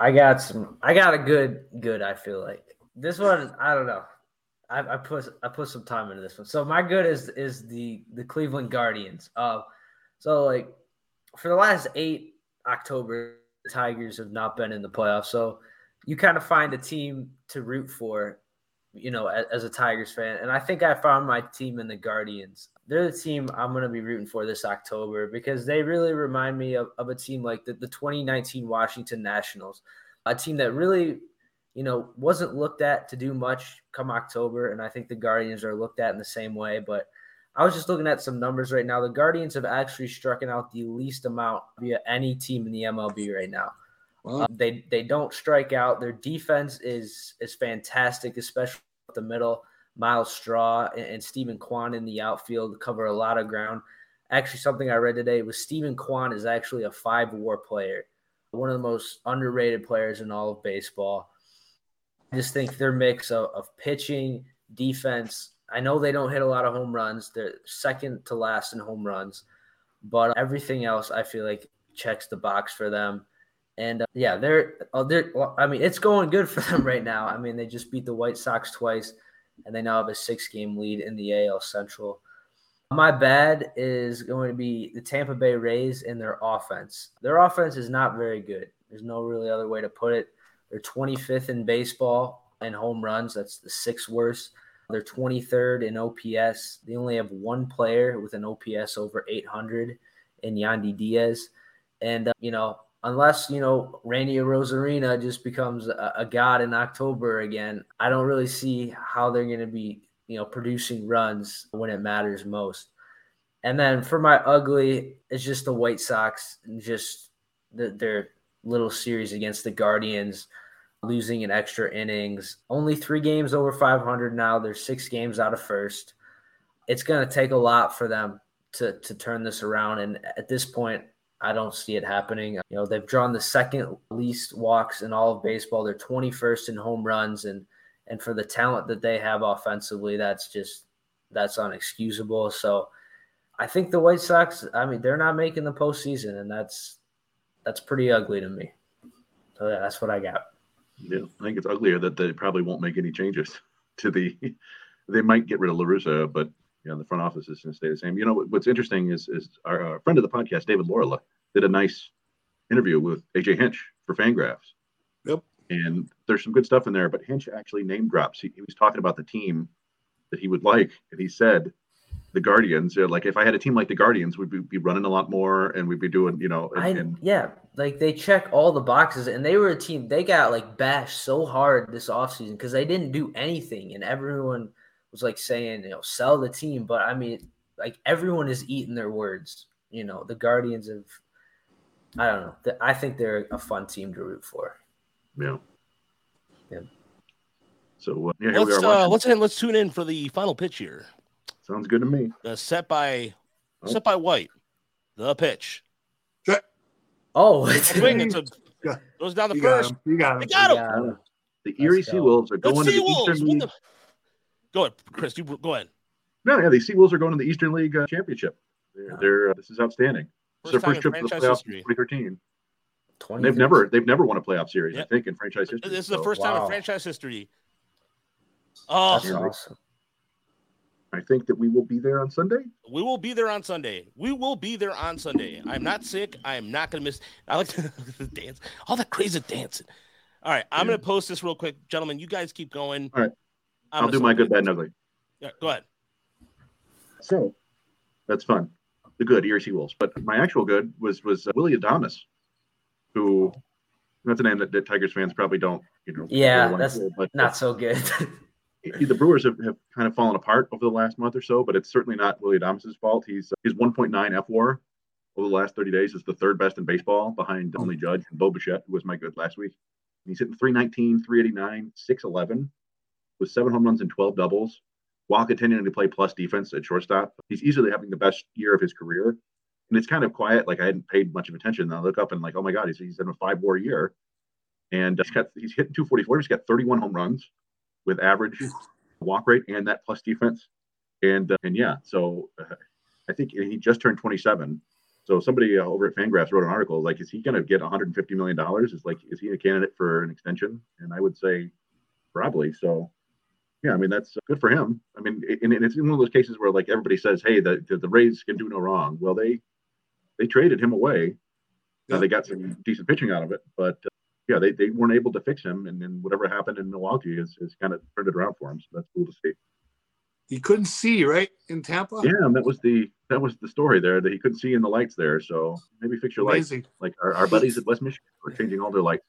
I got some. I got a good, good. I feel like this one. I don't know. I, I put I put some time into this one. So my good is is the the Cleveland Guardians. Uh, so like for the last eight October, the Tigers have not been in the playoffs. So you kind of find a team to root for, you know, as, as, a Tigers fan. And I think I found my team in the Guardians. They're the team I'm going to be rooting for this October because they really remind me of, of a team like the, the 2019 Washington Nationals, a team that really, you know, wasn't looked at to do much come October. And I think the Guardians are looked at in the same way. But I was just looking at some numbers right now. The Guardians have actually struck out the least amount via any team in the MLB right now. Um, they they don't strike out. Their defense is is fantastic, especially the middle. Myles Straw and, Steven Kwan in the outfield cover a lot of ground. Actually, something I read today was Steven Kwan is actually a five WAR player, one of the most underrated players in all of baseball. I just think their mix of, of pitching, defense. I know they don't hit a lot of home runs. They're second to last in home runs, but everything else I feel like checks the box for them. And uh, yeah, they're uh, they're. I mean, it's going good for them right now. I mean, they just beat the White Sox twice, and they now have a six-game lead in the AL Central. My bad is going to be the Tampa Bay Rays and their offense. Their offense is not very good. There's no really other way to put it. They're 25th in baseball in home runs. That's the sixth worst. They're 23rd in OPS. They only have one player with an OPS over 800 in Yandy Diaz. And, uh, you know, unless you know Randy Arozarena just becomes a, a, god in October again, I don't really see how they're going to be you know producing runs when it matters most. And then for my ugly, it's just the White Sox and just the, their little series against the Guardians, losing in extra innings. Only three games over 500 now. They're six games out of first. It's going to take a lot for them to to turn this around. And at this point, I don't see it happening. You know, they've drawn the second least walks in all of baseball. They're 21st in home runs and and for the talent that they have offensively, that's just that's unexcusable. So I think the White Sox, I mean, they're not making the postseason, and that's that's pretty ugly to me. So yeah, that's what I got. Yeah, I think it's uglier that they probably won't make any changes to the. They might get rid of La Russa, but you know, the front office is going to stay the same. You know, what's interesting is is our, friend of the podcast, David Laurila, did a nice interview with AJ Hinch for Fangraphs. Yep. And there's some good stuff in there, but Hinch actually name drops. He, he was talking about the team that he would like, and he said the Guardians. like if I had a team like the Guardians, we'd be, be running a lot more, and we'd be doing, you know, and, I, and, yeah, like they check all the boxes, and they were a team. They got like bashed so hard this offseason because they didn't do anything, and everyone was like saying, you know, sell the team. But I mean, like everyone is eating their words. You know, the Guardians of, I don't know. I think they're a fun team to root for. Yeah. Yeah. So uh, yeah, let's uh, let's let's tune in for the final pitch here. Sounds good to me. Uh, set by oh. set by White. The pitch. Oh, it's swing. It's a, goes down the you first. Got you got him. got him. The Erie Seawolves are going to the Eastern League. The... Go ahead, Chris. You go ahead. No, yeah, the Seawolves are going to the Eastern League uh, Championship. They're, they're uh, this is outstanding. First it's their first trip to the playoffs in 2013. They've never they've never won a playoff series, yep. I think, in franchise history. This is so. the first wow. time in franchise history. Oh, That's awesome. I think that we will be there on Sunday. We will be there on Sunday. We will be there on Sunday. I'm not sick. I am not going to miss. I like to dance, all that crazy dancing. All right, I'm yeah. going to post this real quick, gentlemen. You guys keep going. All right. I will do my good, bad, and ugly. Yeah, go ahead. So that's fun. The good Erie Wolves. but my actual good was was uh, Willy Adames, who that's a name that, that Tigers fans probably don't, you know. Yeah, that's hear, but, not so good. the Brewers have, have kind of fallen apart over the last month or so, but it's certainly not Willy Adames' fault. He's his 1.9 fWAR over the last 30 days is the third best in baseball behind only Judge and Bo Bichette, who was my good last week. He's hitting 319, 389, 611 with seven home runs and 12 doubles while continuing to play plus defense at shortstop. He's easily having the best year of his career. And it's kind of quiet. Like I hadn't paid much of attention. And I look up and like, oh my God, he's, he's in a five war year. And he's got he's hitting 244. He's got 31 home runs with average walk rate and that plus defense. And uh, and yeah, so uh, I think he just turned 27. So somebody uh, over at Fangraphs wrote an article like, is he going to get 150 million dollars? Is like, is he a candidate for an extension? And I would say probably. So yeah, I mean that's good for him. I mean, and, and it's in one of those cases where like everybody says, hey, the the Rays can do no wrong. Well, they they traded him away. Now they got some decent pitching out of it, but uh, yeah, they, they weren't able to fix him, and then whatever happened in Milwaukee is, is kind of turned it around for him. So that's cool to see. He couldn't see right in Tampa. Yeah, and that was the that was the story there that he couldn't see in the lights there. So maybe fix your Amazing. lights, like our, our buddies at West Michigan are changing all their lights.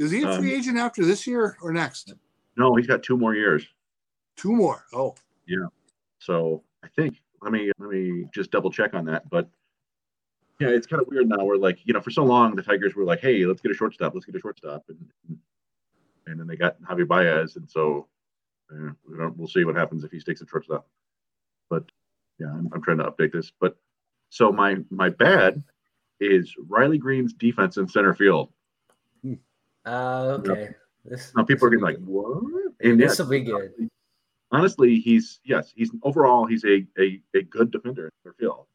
Is he a free um, agent after this year or next? No, he's got two more years. Two more. Oh, yeah. So I think let me let me just double check on that. But yeah, it's kind of weird now. We're like, you know, for so long the Tigers were like, hey, let's get a shortstop, let's get a shortstop, and and then they got Javi Baez, and so uh, we don't, we'll see what happens if he sticks at shortstop. But yeah, I'm, I'm trying to update this. But so my my bad is Riley Greene's defense in center field. Uh, okay. This, now people are getting like, what? And this will be good. Honestly, he's yes, he's overall he's a a, a good defender in center field.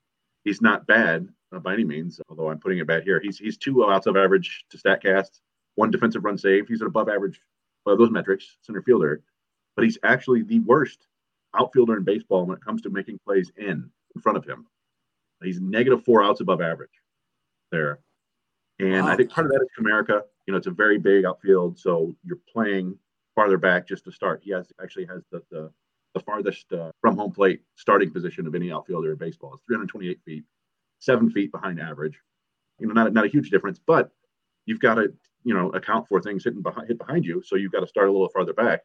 He's not bad uh, by any means, although I'm putting it bad here. He's he's two outs of average to Statcast, one defensive run saved. He's an above average by those metrics center fielder, but he's actually the worst outfielder in baseball when it comes to making plays in in front of him. He's negative four outs above average there. And wow. I think part of that is Comerica. You know, it's a very big outfield, so you're playing farther back just to start. He has actually has the the, the farthest uh, from home plate starting position of any outfielder in baseball. It's 328 feet, seven feet behind average. You know, not not a huge difference, but you've got to you know account for things hitting behind hit behind you, so you've got to start a little farther back.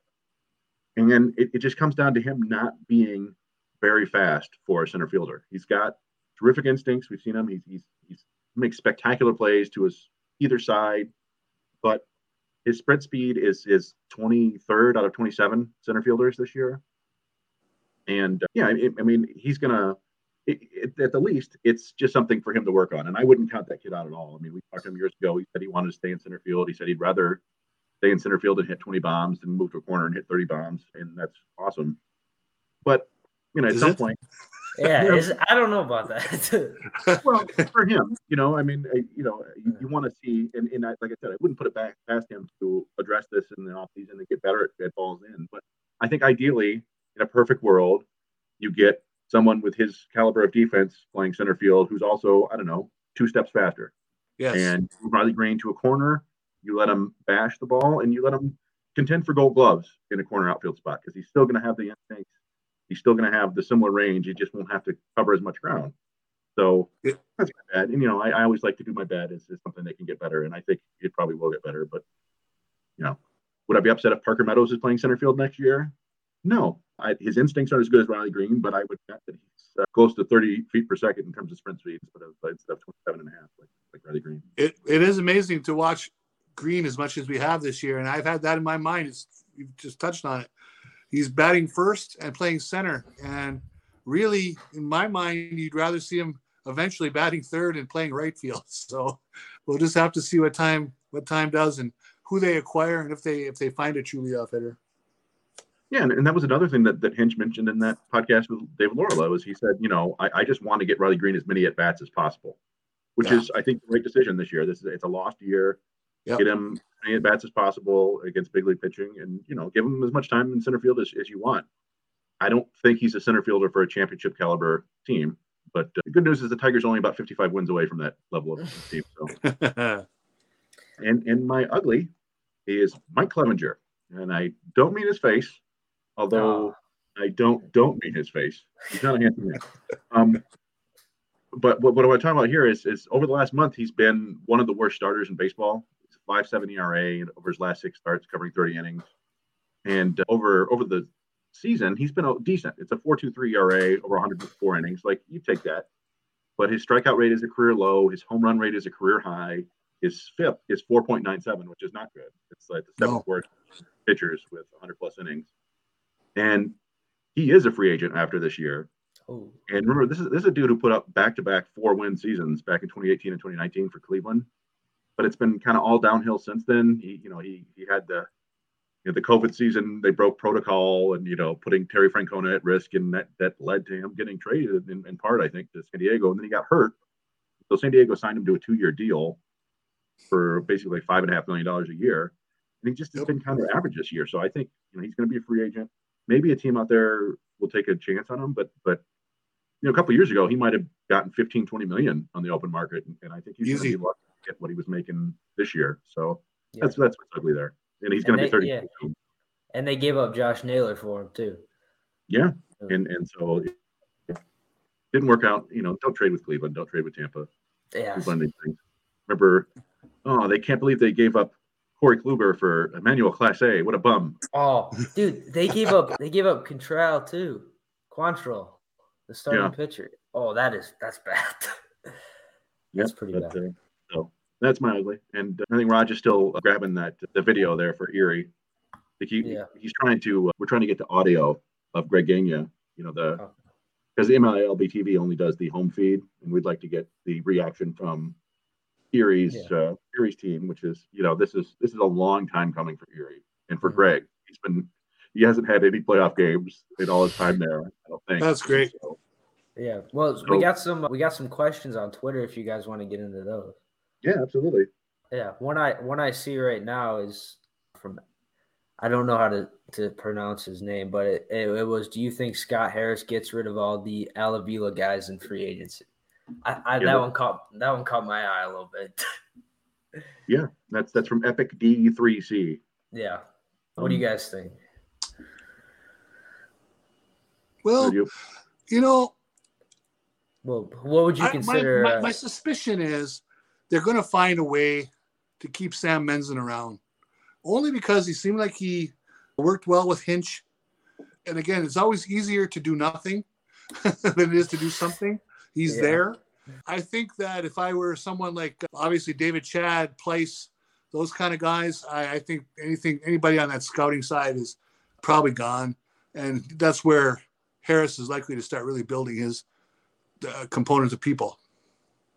And then it, it just comes down to him not being very fast for a center fielder. He's got terrific instincts. We've seen him. He's he's he's makes spectacular plays to his either side, but his sprint speed is is 23rd out of 27 center fielders this year. And uh, yeah, it, I mean, he's gonna it, it, at the least, it's just something for him to work on. And I wouldn't count that kid out at all. I mean, we talked to him years ago. He said he wanted to stay in center field. He said he'd rather stay in center field and hit 20 bombs than move to a corner and hit 30 bombs. And that's awesome. But, you know, at is some it? point, yeah, I don't know about that. well, for him, you know, I mean, you know, you, you want to see, and, and I, like I said, I wouldn't put it back past him to address this in the offseason and get better at, at balls in. But I think ideally, in a perfect world, you get someone with his caliber of defense playing center field who's also, I don't know, two steps faster. Yes. And Riley Greene to a corner, you let him bash the ball and you let him contend for gold gloves in a corner outfield spot because he's still going to have the instincts he's still going to have the similar range. He just won't have to cover as much ground. So yeah. that's my bad. And you know, I, I always like to do my bad is, is something that can get better, and I think it probably will get better. But you know, would I be upset if Parker Meadows is playing center field next year? No, I, his instincts aren't as good as Riley Greene, but I would bet that he's uh, close to 30 feet per second in terms of sprint speed instead of instead of 27 and a half like, like Riley Greene. It it is amazing to watch Greene as much as we have this year, and I've had that in my mind. It's, you've just touched on it he's batting first and playing center. And really, in my mind, you'd rather see him eventually batting third and playing right field. So we'll just have to see what time what time does and who they acquire and if they if they find a true leadoff hitter. Yeah, and, and that was another thing that, that Hinch mentioned in that podcast with David Laurila was he said, you know, I, I just want to get Riley Greene as many at bats as possible, which yeah. is I think the right decision this year. This is it's a lost year. Yep. Get him as many at bats as possible against big league pitching, and you know, give him as much time in center field as, as you want. I don't think he's a center fielder for a championship caliber team, but uh, the good news is the Tigers only about 55 wins away from that level of team. So. and and my ugly is Mike Clevinger, and I don't mean his face, although oh. I don't don't mean his face. He's not a handsome man. Um, but what, what I want to talk about here is, is over the last month, he's been one of the worst starters in baseball five seven ERA over his last six starts, covering 30 innings. And uh, over over the season, he's been decent. It's a 4.23 ERA over 104 innings. Like you take that, but his strikeout rate is a career low. His home run rate is a career high. His FIP is 4.97, which is not good. It's like the seventh no. worst pitchers with 100 plus innings. And he is a free agent after this year. Oh. And remember, this is this is a dude who put up back to back four win seasons back in 2018 and 2019 for Cleveland but it's been kind of all downhill since then. He, you know, he he had the you know, the COVID season. They broke protocol and you know putting Terry Francona at risk, and that that led to him getting traded in, in part, I think, to San Diego. And then he got hurt, so San Diego signed him to a two-year deal for basically five and a half million dollars a year. And he just has been kind of average this year. So I think you know he's going to be a free agent. Maybe a team out there will take a chance on him, but but you know a couple years ago he might have gotten 15, 20 million on the open market, and, and I think he's be lucky get what he was making this year. So Yeah. That's that's what's ugly there, and he's going to be thirty. Yeah. And they gave up Josh Naylor for him too. Yeah, and and so it didn't work out. You know, don't trade with Cleveland. Don't trade with Tampa. Yeah. Remember, oh, they can't believe they gave up Corey Kluber for Emmanuel Clase. What a bum. Oh, dude, they gave up they gave up Quantrill too. Quantrill, the starting yeah. pitcher. Oh, that is that's bad. that's yep, pretty bad. Uh, so that's my ugly. And uh, I think Roger's still grabbing that the video there for Erie. He, yeah. he's trying to. Uh, we're trying to get the audio of Greg Gania. You know the because oh. MLB TV only does the home feed, and we'd like to get the reaction from Erie's yeah. uh, Erie's team, which is you know this is this is a long time coming for Erie and for mm-hmm. Greg. He's been he hasn't had any playoff games in all his time there. I don't think that's great. So, yeah, well, so, we got some we got some questions on Twitter if you guys want to get into those. Yeah, absolutely. Yeah, one I one I see right now is from I don't know how to, to pronounce his name, but it, it, it was Do you think Scott Harris gets rid of all the Al Avila guys in free agency? I, I yeah. that one caught that one caught my eye a little bit. yeah, that's that's from Epic D3C. Yeah. What um, do you guys think? Well, you? you? know, well, what would you consider? I, my, my, uh, my, suspicion is they're going to find a way to keep Sam Menzin around, only because he seemed like he worked well with Hinch. And again, it's always easier to do nothing than it is to do something. He's yeah. there. I think that if I were someone like obviously David Chadd, Pleis, those kind of guys, I, I think anything anybody on that scouting side is probably gone, and that's where Harris is likely to start really building his uh, components of people.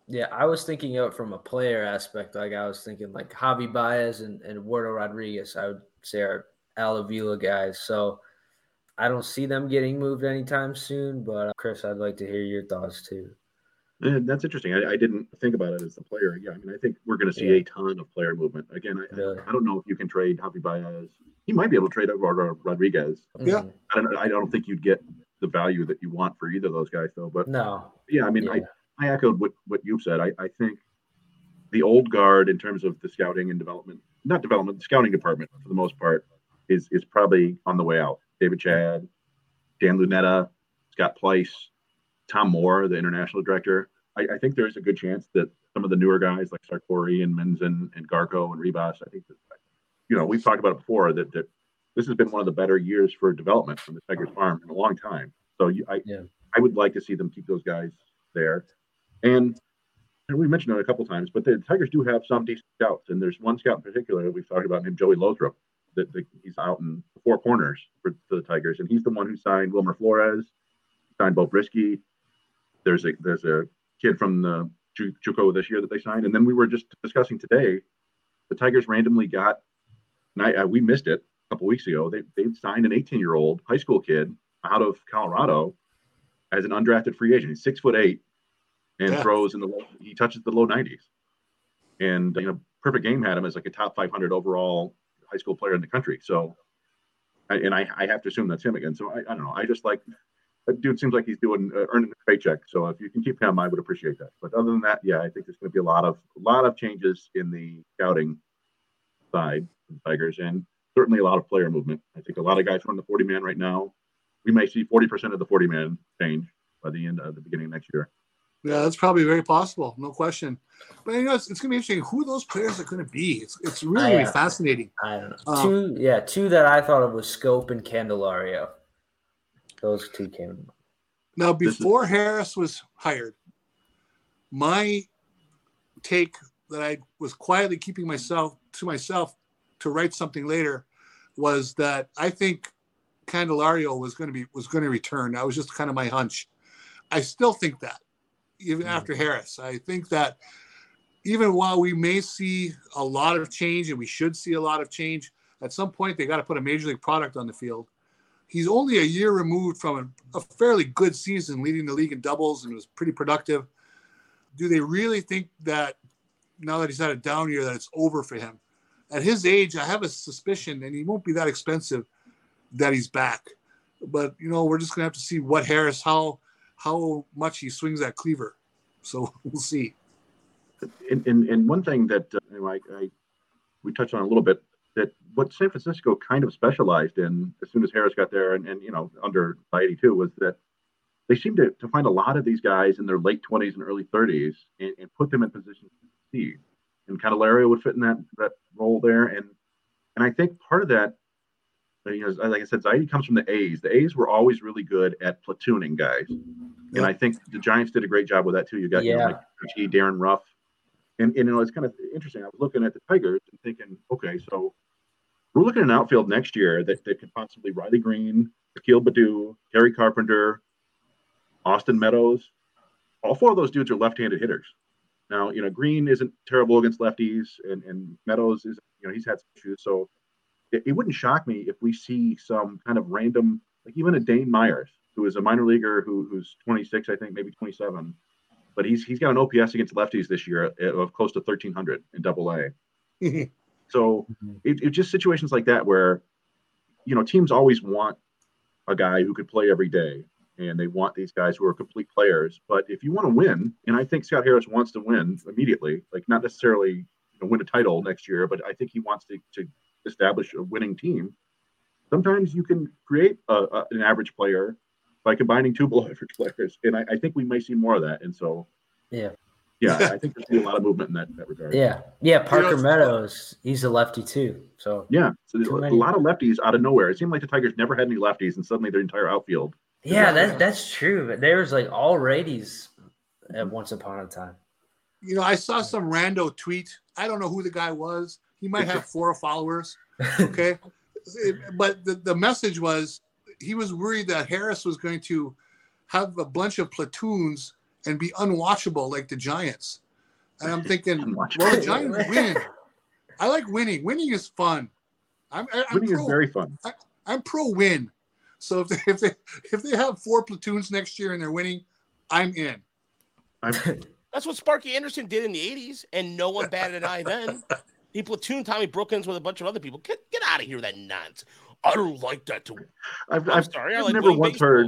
Yeah, I was thinking of it from a player aspect. Like I was thinking like Javi Baez and, and Eduardo Rodriguez, I would say are Al Avila guys. So I don't see them getting moved anytime soon. But uh, Chris, I'd like to hear your thoughts too. And that's interesting. I, I, didn't think about it as a player. Yeah, I mean, I think we're going to see yeah. a ton of player movement. Again, I, really? I, don't know if you can trade Javi Baez. He might be able to trade Eduardo Rodriguez. Yeah, I don't. I don't think you'd get the value that you want for either of those guys, though. But no, yeah, I mean, yeah. I, I echoed what what you said. I, I think the old guard in terms of the scouting and development, not development, the scouting department for the most part is is probably on the way out. David Chadd, Dan Lunetta, Scott Pleis, Tom Moore, the international director. I, I think there's a good chance that some of the newer guys like Sartori and Menzin and Garko and Ribas, I think that, you know, we've talked about it before that, that this has been one of the better years for development from the Tigers farm in a long time. So you, I, yeah. I would like to see them keep those guys there. And, and we mentioned it a couple times, but the Tigers do have some decent scouts. And there's one scout in particular that we've talked about named Joey Lothrop that, that he's out in the four corners for, for, the Tigers. And he's the one who signed Wilmer Flores, signed Beau Brieske. There's a, there's a kid from the JUCO this year that they signed. And then we were just discussing today, the Tigers randomly got, I, I we missed it, a couple weeks ago, they they signed an 18 year old high school kid out of Colorado as an undrafted free agent. He's six foot eight and yeah. throws in the low, he touches the low 90s. And you know, perfect game had him as like a top 500 overall high school player in the country. So, and I, I have to assume that's him again. So I, I don't know. I just like that dude seems like he's doing uh, earning a paycheck. So if you can keep him, I would appreciate that. But other than that, yeah, I think there's going to be a lot of a lot of changes in the scouting side of the Tigers, and certainly a lot of player movement. I think a lot of guys run the 40 man right now. We may see 40% of the 40 man change by the end of the beginning of next year. Yeah, that's probably very possible, no question. But you know, it's, it's going to be interesting who those players are going to be. It's it's really, really fascinating. I don't know. Um, two, yeah, two that I thought of was Schoop and Candelario. Those two came. Now, before is- Harris was hired, my take that I was quietly keeping myself to myself to write something later was that I think Candelario was going to be was going to return. That was just kind of my hunch. I still think that even after Harris, I think that even while we may see a lot of change and we should see a lot of change, at some point they got to put a major league product on the field. He's only a year removed from a, a fairly good season, leading the league in doubles and was pretty productive. Do they really think that now that he's had a down year that it's over for him? at his age, I have a suspicion, and he won't be that expensive, that he's back. But you know, we're just gonna have to see what Harris, how how much he swings that cleaver. So we'll see. And, and, and one thing that uh, I, I we touched on a little bit that what San Francisco kind of specialized in as soon as Harris got there and, and you know under by 82 was that they seemed to, to find a lot of these guys in their late 20s and early 30s and, and put them in positions to succeed. And Candelario would fit in that that role there. And and I think part of that, you uh, know, like I said, Zaidi comes from the A's. The A's were always really good at platooning guys. And I think the Giants did a great job with that too. You got yeah. you know, like G, Darin Ruf. And, and you know, it's kind of interesting. I was looking at the Tigers and thinking, okay, so we're looking at an outfield next year that, that could possibly Riley Greene, Akil Baddoo, Kerry Carpenter, Austin Meadows. All four of those dudes are left-handed hitters. Now, you know, Greene isn't terrible against lefties, and, and Meadows is, you know, he's had some issues. So it, it wouldn't shock me if we see some kind of random, like even a Dane Myers, who is a minor leaguer who, who's 26, I think, maybe 27, but he's he's got an OPS against lefties this year of close to 1300 in Double A. So mm-hmm. it, it just situations like that where, you know, teams always want a guy who could play every day and they want these guys who are complete players. But if you want to win, and I think Scott Harris wants to win immediately, like not necessarily you know, win a title next year, but I think he wants to, to establish a winning team. Sometimes you can create a, a, an average player by combining two below average players, and I, I, think we may see more of that. And so, yeah, yeah, I think there's be a lot of movement in that, that regard. Yeah, yeah. Parker you know, Meadows, he's a lefty too. So yeah, so a lot of lefties out of nowhere. It seemed like the Tigers never had any lefties, and suddenly their entire outfield. Yeah, that, that's true. But there was like all righties at once upon a time. You know, I saw some rando tweet. I don't know who the guy was. He might have four followers. Okay, but the, the message was he was worried that Harris was going to have a bunch of platoons and be unwatchable like the Giants. And I'm thinking, well, the Giants win. I like winning. Winning is fun. I'm, I'm winning pro, is very fun. I, am pro win. So if they, if they if they have four platoons next year and they're winning, I'm in. I'm, That's what Sparky Anderson did in the '80s, and no one batted an eye then. He platooned Tommy Brookens with a bunch of other people. Get get out of here, that nonsense. I don't like that. To I've, I've, sorry, I've like never once baseball. heard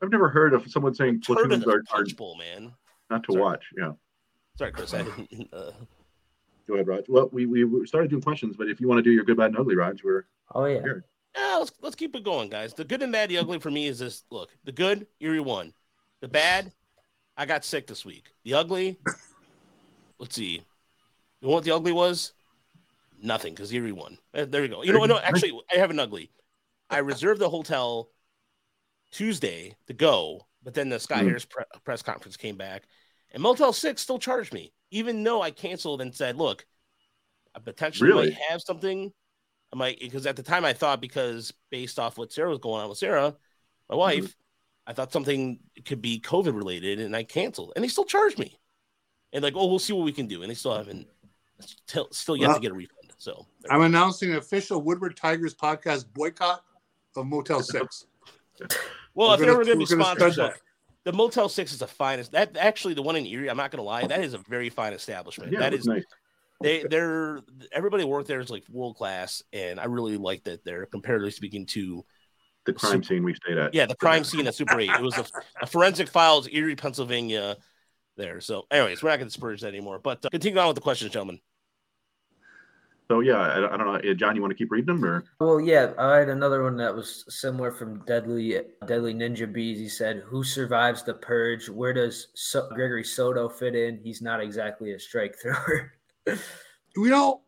I've never heard of someone saying platoons are, are bowl, man. Not to Sorry. watch. Yeah. Sorry, Chris. I didn't. Uh... Go ahead, Raj. Well, we, we started doing questions, but if you want to do your good, bad, and ugly, Raj, we're oh yeah. Here. Yeah, let's let's keep it going, guys. The good and bad, the ugly for me is this. Look, the good, Erie won. The bad, I got sick this week. The ugly, let's see. You know what the ugly was? Nothing, because Erie won. Uh, there you go. You know, no, actually, I have an ugly. I reserved the hotel Tuesday to go, but then the mm-hmm. Harris pre- press conference came back, and Motel Six still charged me, even though I canceled and said, "Look, I potentially really? might have something." I might because at the time I thought because based off what Sarah was going on with Sarah, my mm-hmm. wife, mm-hmm. I thought something could be COVID related, and I canceled, and they still charged me, and like, oh, we'll see what we can do, and they still haven't, still, still yet well, to get a refund. So I'm announcing an official Woodward Tigers podcast boycott of Motel Six. Well, if we're going to be sponsored, the Motel Six is the finest. That actually, the one in Erie, I'm not going to lie, that is a very fine establishment. Yeah, that is nice. They, they're everybody work there is like world class, and I really like that. They're comparatively speaking to the crime super, scene we stayed at. Yeah, the crime scene at Super Eight. It was a, a, forensic files, Erie, Pennsylvania. There. So, anyways, we're not going to disperse that anymore. But uh, continue on with the questions, gentlemen. So yeah, I, I, don't know, John. You want to keep reading them, or? Well, yeah, I had another one that was similar from Deadly Deadly Ninja Bees. He said, "Who survives the purge? Where does so- Gregory Soto fit in? He's not exactly a strike thrower." we don't.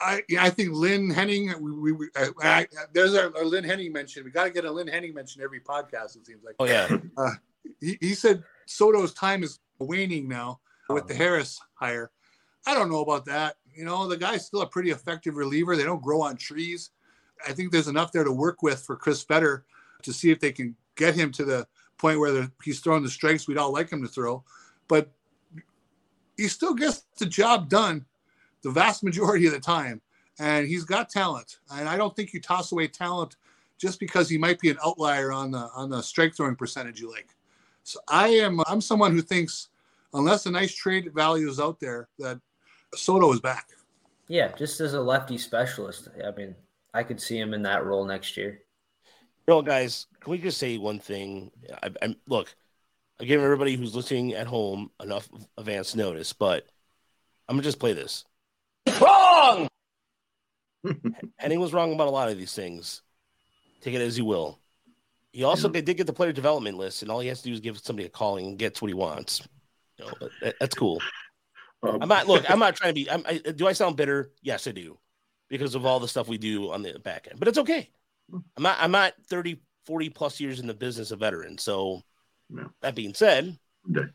I I think Lynn Henning. We, we I, I, there's our, our, Lynn Henning mention. We got to get a Lynn Henning mention every podcast. It seems like. Oh yeah. Uh, he, he said Soto's time is waning now with the Harris hire. I don't know about that. You know, the guy's still a pretty effective reliever. They don't grow on trees. I think there's enough there to work with for Chris Fetter to see if they can get him to the point where he's throwing the strikes we'd all like him to throw. But he still gets the job done the vast majority of the time. And he's got talent. And I don't think you toss away talent just because he might be an outlier on the on the strike throwing percentage you like. So I am I'm someone who thinks unless a nice trade value is out there that Soto is back. Yeah, just as a lefty specialist. I mean, I could see him in that role next year. You know, guys, can we just say one thing? I, am look, I give everybody who's listening at home enough advance notice, but I'm gonna just play this. Wrong. Henning was wrong about a lot of these things. Take it as you will. He also yeah. did get the player development list, and all he has to do is give somebody a call and gets what he wants. You know, that, that's cool. Um, I'm not look. I'm not trying to be. I'm, I, do I sound bitter? Yes, I do, because of all the stuff we do on the back end. But it's okay. I'm not. I'm not 30, 40 plus years in the business, a veteran. So, yeah. that being said, okay.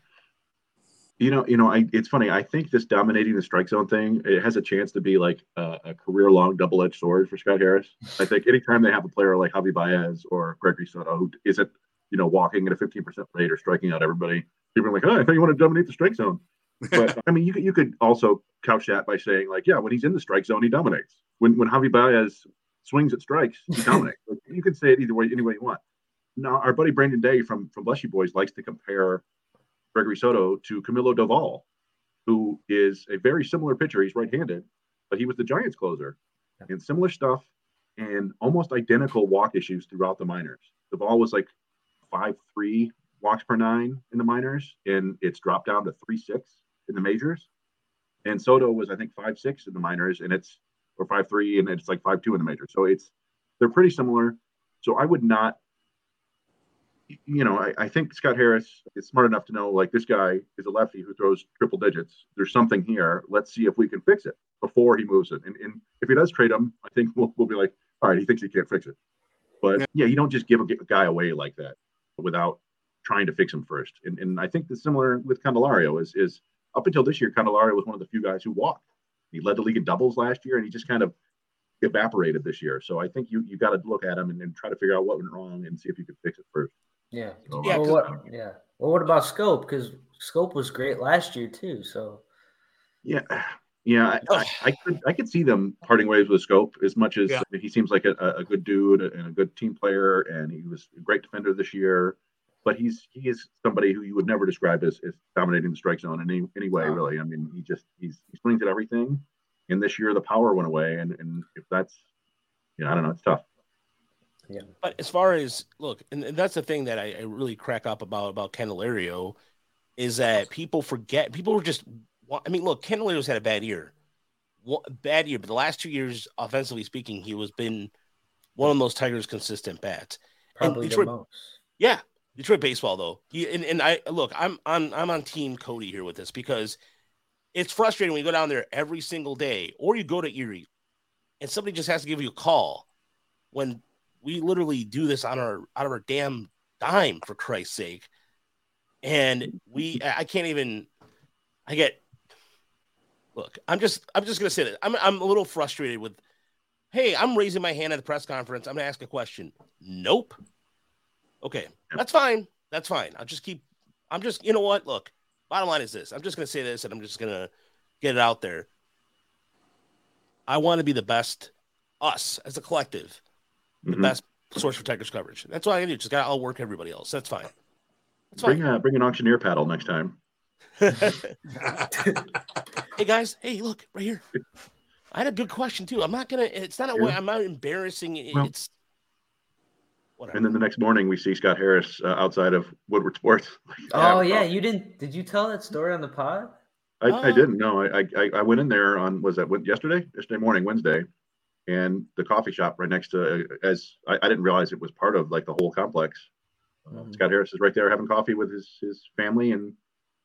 You know, you know, I, it's funny. I think this dominating the strike zone thing, it has a chance to be like a, a career-long double-edged sword for Scott Harris. I think anytime they have a player like Javi Baez or Gregory Soto who isn't, you know, walking at a 15% rate or striking out everybody, people are like, oh, I thought you want to dominate the strike zone. But I mean, you could you could also couch that by saying like, yeah, when he's in the strike zone, he dominates. When when Javi Baez swings at strikes, he dominates. like, you can say it either way, any way you want. Now, our buddy Brandon Day from from Bless You Boys likes to compare Gregory Soto to Camilo Doval, who is a very similar pitcher. He's right-handed, but he was the Giants closer, and similar stuff, and almost identical walk issues throughout the minors. Doval was like five three walks per nine in the minors, and it's dropped down to three six in the majors. And Soto was I think five six in the minors, and it's or five three, and it's like five two in the majors. So it's they're pretty similar. So I would not you know, I, I, think Scott Harris is smart enough to know like this guy is a lefty who throws triple digits. There's something here. Let's see if we can fix it before he moves it. And, and if he does trade him, I think we'll, we'll be like, all right, he thinks he can't fix it. But yeah, yeah you don't just give a, a, guy away like that without trying to fix him first. And, and I think the similar with Candelario is is up until this year, Candelario was one of the few guys who walked. He led the league in doubles last year, and he just kind of evaporated this year. So I think you you got to look at him and, and try to figure out what went wrong and see if you could fix it first. Yeah. Uh, yeah. Well, what, yeah. Well, what about Schoop? Because Schoop was great last year too. So. Yeah. Yeah, I, I, could I could see them parting ways with Schoop as much as yeah. he seems like a, a good dude and a good team player, and he was a great defender this year. But he's he is somebody who you would never describe as, as dominating the strike zone in any, any way, really. I mean, he just he's he swings at everything. And this year the power went away, and and if that's, you know, I don't know, it's tough. Yeah. But as far as look, and, and that's the thing that I, I, really crack up about about Candelario is that people forget. People were just. I mean, look, Candelario's had a bad year, bad year, but the last two years, offensively speaking, he was been one of those Tigers' consistent bats. Probably Detroit, the most. Yeah, Detroit baseball though. And, and I look, I'm on I'm on Team Cody here with this because it's frustrating when you go down there every single day, or you go to Erie, and somebody just has to give you a call when we literally do this on our out of our damn dime for Christ's sake. And we I can't even I get look, I'm just I'm just gonna say that. I'm I'm a little frustrated with hey, I'm raising my hand at the press conference. I'm gonna ask a question. Nope. Okay, that's fine. That's fine. I'll just keep I'm just you know what? Look, bottom line is this. I'm just gonna say this and I'm just gonna get it out there. I want to be the best us as a collective the mm-hmm. best source for Tigers coverage. That's all I can do. Just got I'll work everybody else. That's fine. That's bring fine. A, bring an auctioneer paddle next time. hey guys, hey, look right here. I had a good question too. I'm not gonna. It's not a way. I'm not embarrassing. It's whatever. And then the next morning, we see Scott Harris uh, outside of Woodward Sports. oh yeah, you didn't? Did you tell that story on the pod? I, I didn't. No, I, I I went in there on was that yesterday? Yesterday morning, Wednesday, and the coffee shop right next to as I, I didn't realize it was part of like the whole complex. Mm-hmm. Scott Harris is right there having coffee with his his family and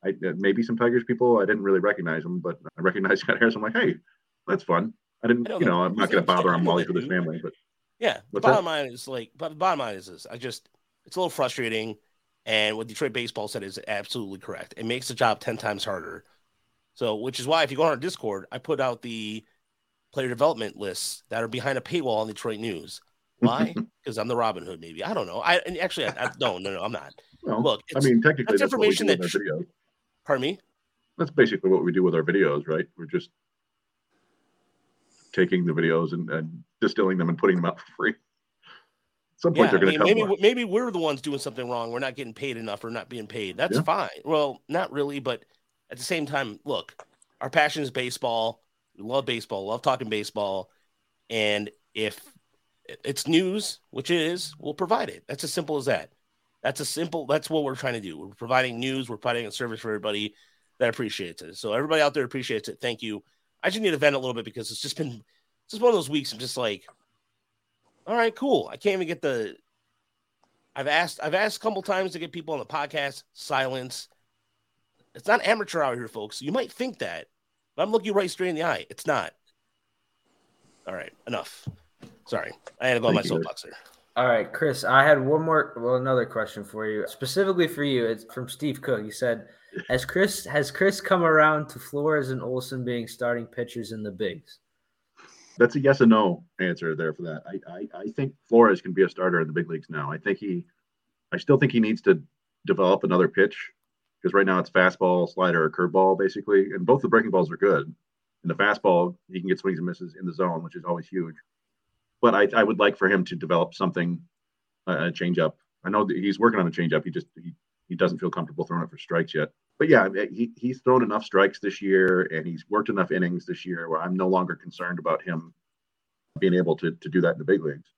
I uh, maybe some Tigers people. I didn't really recognize him, but I recognized Scott Harris. I'm like, hey, that's fun. I didn't, I you know, I'm not going to bother him while he's with his family, but yeah. The bottom that? line is like, but the bottom line is this: I just it's a little frustrating, and what Detroit baseball said is absolutely correct. It makes the job ten times harder. So, which is why if you go on our Discord, I put out the player development lists that are behind a paywall on Detroit News. Why? Because I'm the Robin Hood, maybe. I don't know. I actually, I, I, no, no, no, I'm not. Well, Look, I mean, technically, that's, that's information that. Videos. Pardon me. That's basically what we do with our videos, right? We're just taking the videos and, and distilling them and putting them out for free. At some point, yeah, they're going to maybe maybe we're the ones doing something wrong. We're not getting paid enough or not being paid. That's yeah. fine. Well, not really, but at the same time, look, our passion is baseball We love baseball, love talking baseball. And if it's news, which it is, we'll provide it. That's as simple as that. That's a simple, that's what we're trying to do. We're providing news, we're providing a service for everybody that appreciates it. So everybody out there appreciates it. Thank you. I just need to vent a little bit because it's just been just one of those weeks. I'm just like, all right, cool. I can't even get the. I've asked. I've asked a couple times to get people on the podcast. Silence. It's not amateur out here, folks. You might think that, but I'm looking right straight in the eye. It's not. All right, enough. Sorry, I had to go on my soapbox there. All right, Chris, I had one more, well, another question for you, specifically for you. It's from Steve Cook. He said, "Has Chris has Chris come around to Flores and Olson being starting pitchers in the bigs?" That's a yes and no answer there for that. I, I I think Flores can be a starter in the big leagues now. I think he, I still think he needs to develop another pitch because right now it's fastball, slider, curveball basically, and both the breaking balls are good. In the fastball, he can get swings and misses in the zone, which is always huge but I, I would like for him to develop something, a changeup. I know that he's working on a changeup. He just he, he doesn't feel comfortable throwing it for strikes yet. But yeah, he, he's thrown enough strikes this year and he's worked enough innings this year where I'm no longer concerned about him being able to, to do that in the big leagues.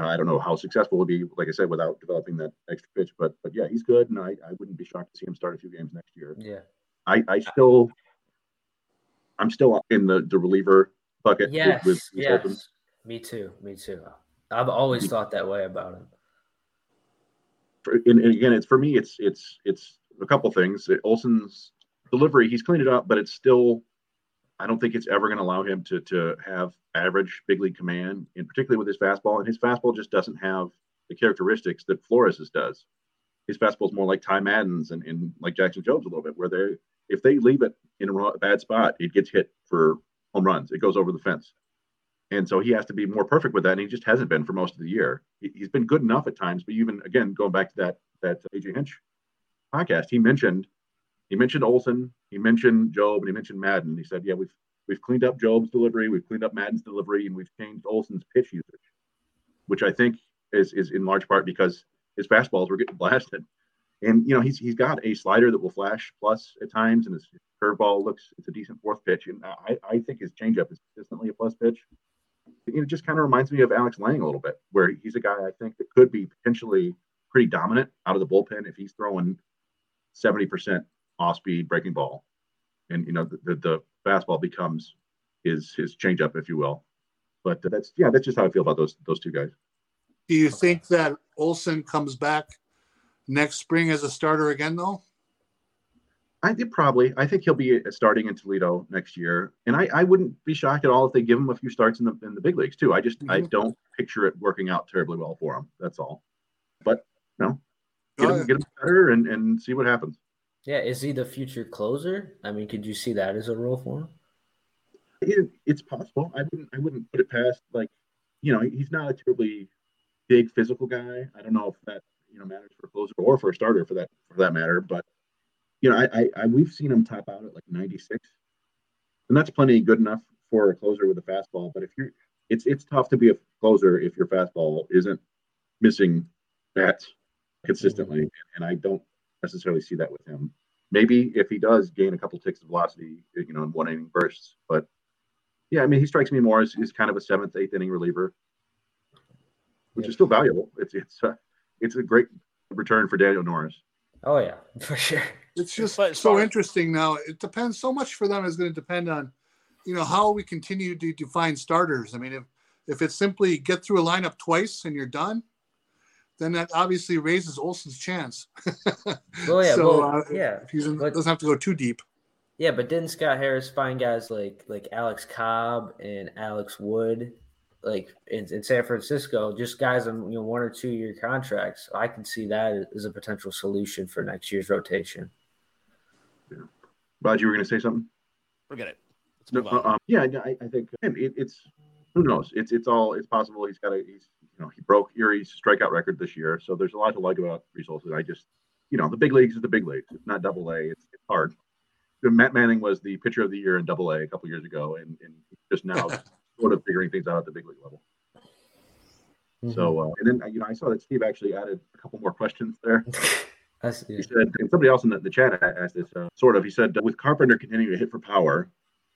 Uh, I don't know how successful he'll be, like I said, without developing that extra pitch. But but yeah, he's good, and I, I wouldn't be shocked to see him start a few games next year. Yeah, I, I still I'm still in the the reliever bucket. Yes, with, with yes. Me too. Me too. I've always thought that way about him. For, and, and, again, it's for me. It's it's it's a couple things. Olson's delivery, he's cleaned it up, but it's still. I don't think it's ever going to allow him to to have average big league command, and particularly with his fastball. And his fastball just doesn't have the characteristics that Flores's does. His fastball is more like Ty Madden's and, and like Jackson Jobe's a little bit, where they if they leave it in a bad spot, it gets hit for home runs. It goes over the fence. And so he has to be more perfect with that. And he just hasn't been for most of the year. He, has been good enough at times, but even again, going back to that that AJ Hinch podcast, he mentioned he mentioned Olson, he mentioned Jobe, and he mentioned Madden. He said, Yeah, we've we've cleaned up Jobe's delivery, we've cleaned up Madden's delivery, and we've changed Olson's pitch usage, which I think is is in large part because his fastballs were getting blasted. And you know, he's he's got a slider that will flash plus at times, and his curveball looks it's a decent fourth pitch. And I, I think his changeup is consistently a plus pitch it just kind of reminds me of Alex Lange a little bit, where he's a guy I think that could be potentially pretty dominant out of the bullpen if he's throwing 70% off speed breaking ball. And, you know, the, the, the fastball becomes his, his changeup, if you will. But that's, yeah, that's just how I feel about those, those two guys. Do you think that Olson comes back next spring as a starter again, though? I think probably. I think he'll be starting in Toledo next year, and I, I wouldn't be shocked at all if they give him a few starts in the in the big leagues too. I just mm-hmm. I don't picture it working out terribly well for him. That's all. But no, get oh, him, get him better and and see what happens. Yeah, is he the future closer? I mean, could you see that as a role for him? It, it's possible. I wouldn't I wouldn't put it past like you know he's not a terribly big physical guy. I don't know if that you know matters for a closer or for a starter for that for that matter, but you know, I, I, I we've seen him top out at like 96, and that's plenty good enough for a closer with a fastball. But if you're, it's it's tough to be a closer if your fastball isn't missing bats consistently, and I don't necessarily see that with him. Maybe if he does gain a couple ticks of velocity, you know, in one inning bursts, but yeah, I mean, he strikes me more as, as kind of a seventh, eighth inning reliever, which yeah. is still valuable. It's it's a, it's a great return for Daniel Norris. Oh yeah, for sure. It's just but so interesting now. It depends so much for them is going to depend on, you know, how we continue to define starters. I mean, if if it's simply get through a lineup twice and you're done, then that obviously raises Olson's chance. well, yeah, so, well, uh, yeah. He doesn't have to go too deep. Yeah, but didn't Scott Harris find guys like like Alex Cobb and Alex Wood like in, in San Francisco, just guys on you know one or two year contracts. I can see that as a potential solution for next year's rotation. Yeah. Rod, you were going to say something? Forget it. No, uh, um, yeah, I, I think it, it's who knows. It's it's all it's possible. He's got a he's you know he broke Erie's strikeout record this year, so there's a lot to like about results. That I just you know the big leagues is the big leagues. It's not Double A. It's, it's hard. Matt Manning was the pitcher of the year in Double A a couple years ago, and, and just now sort of figuring things out at the big league level. Mm-hmm. So, uh, and then you know, I saw that Steve actually added a couple more questions there. he said, and somebody else in the, the chat asked this uh, sort of. He said, with Carpenter continuing to hit for power,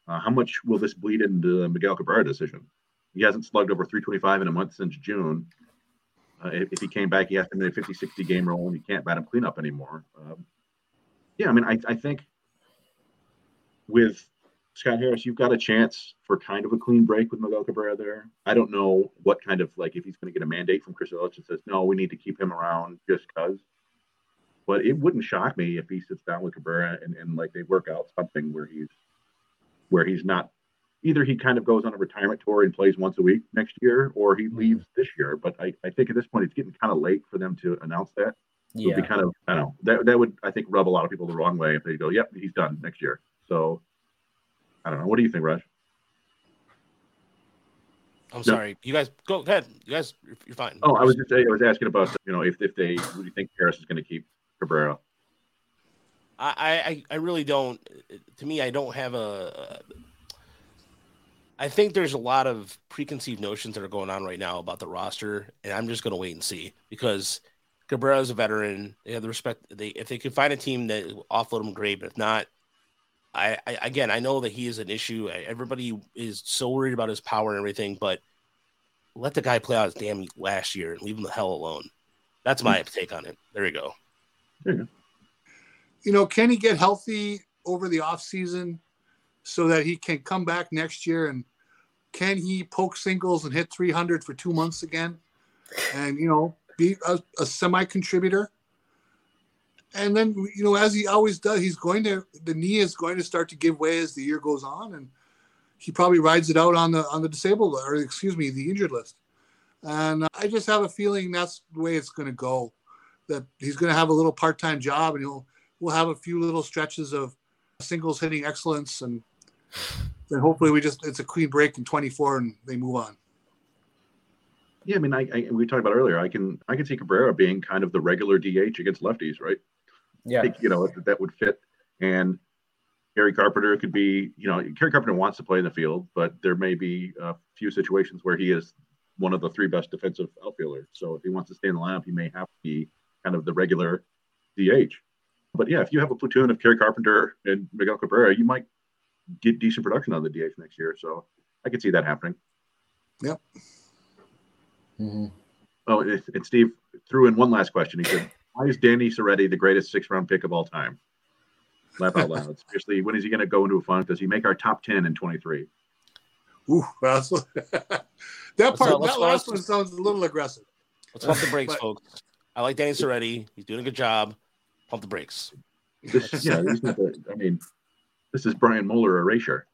uh, how much will this bleed into the Miguel Cabrera decision? He hasn't slugged over 325 in a month since June. Uh, if, if, he came back, he has to make a 50 60 game role and you can't bat him cleanup anymore. Um, yeah, I mean, I, I think with Scott Harris, you've got a chance for kind of a clean break with Miguel Cabrera there. I don't know what kind of like if he's going to get a mandate from Chris Ilitch and says no, we need to keep him around just because. But it wouldn't shock me if he sits down with Cabrera and, and like they work out something where he's where he's not either he kind of goes on a retirement tour and plays once a week next year or he mm-hmm. leaves this year. But I, I think at this point it's getting kind of late for them to announce that. Yeah. It would be kind of I don't know that that would I think rub a lot of people the wrong way if they go, Yep, he's done next year. So I don't know. What do you think, Rush? I'm sorry. You guys go ahead. You guys, you're fine. Oh, I was just I was asking about you know if if they do you think Harris is going to keep Cabrera? I, I I really don't. To me, I don't have a. I think there's a lot of preconceived notions that are going on right now about the roster, and I'm just going to wait and see because Cabrera is a veteran. They have the respect. They if they can find a team that offload him, great. But if not, I, I, again, I know that he is an issue. Everybody is so worried about his power and everything, but let the guy play out his damn last year and leave him the hell alone. That's my take on it. There you go. You know, can he get healthy over the off season so that he can come back next year and can he poke singles and hit 300 for two months again and you know be a, a semi contributor? and then you know as he always does he's going to the knee is going to start to give way as the year goes on and he probably rides it out on the on the disabled or excuse me the injured list and i just have a feeling that's the way it's going to go that he's going to have a little part-time job and he'll we'll have a few little stretches of singles hitting excellence and then hopefully we just it's a clean break in 24 and they move on yeah, I mean, I, I, we talked about earlier. I can I can see Cabrera being kind of the regular DH against lefties, right? Yeah. Think, you know, that would fit. And Kerry Carpenter could be, you know, Kerry Carpenter wants to play in the field, but there may be a few situations where he is one of the three best defensive outfielders. So if he wants to stay in the lineup, he may have to be kind of the regular DH. But yeah, if you have a platoon of Kerry Carpenter and Miguel Cabrera, you might get decent production on the DH next year. So I could see that happening. Yep. Mm-hmm. Oh, and Steve threw in one last question. He said, why is Danny Serretti the greatest six round pick of all time? Laugh out loud. Seriously, when is he going to go into a funk? Does he make our top 10 in 23? Ooh, that part, that last one sounds a little aggressive. Let's pump the brakes, but, folks. I like Danny Serretti. He's doing a good job. Pump the brakes. This, yeah, the, I mean, this is Brian Moehler erasure.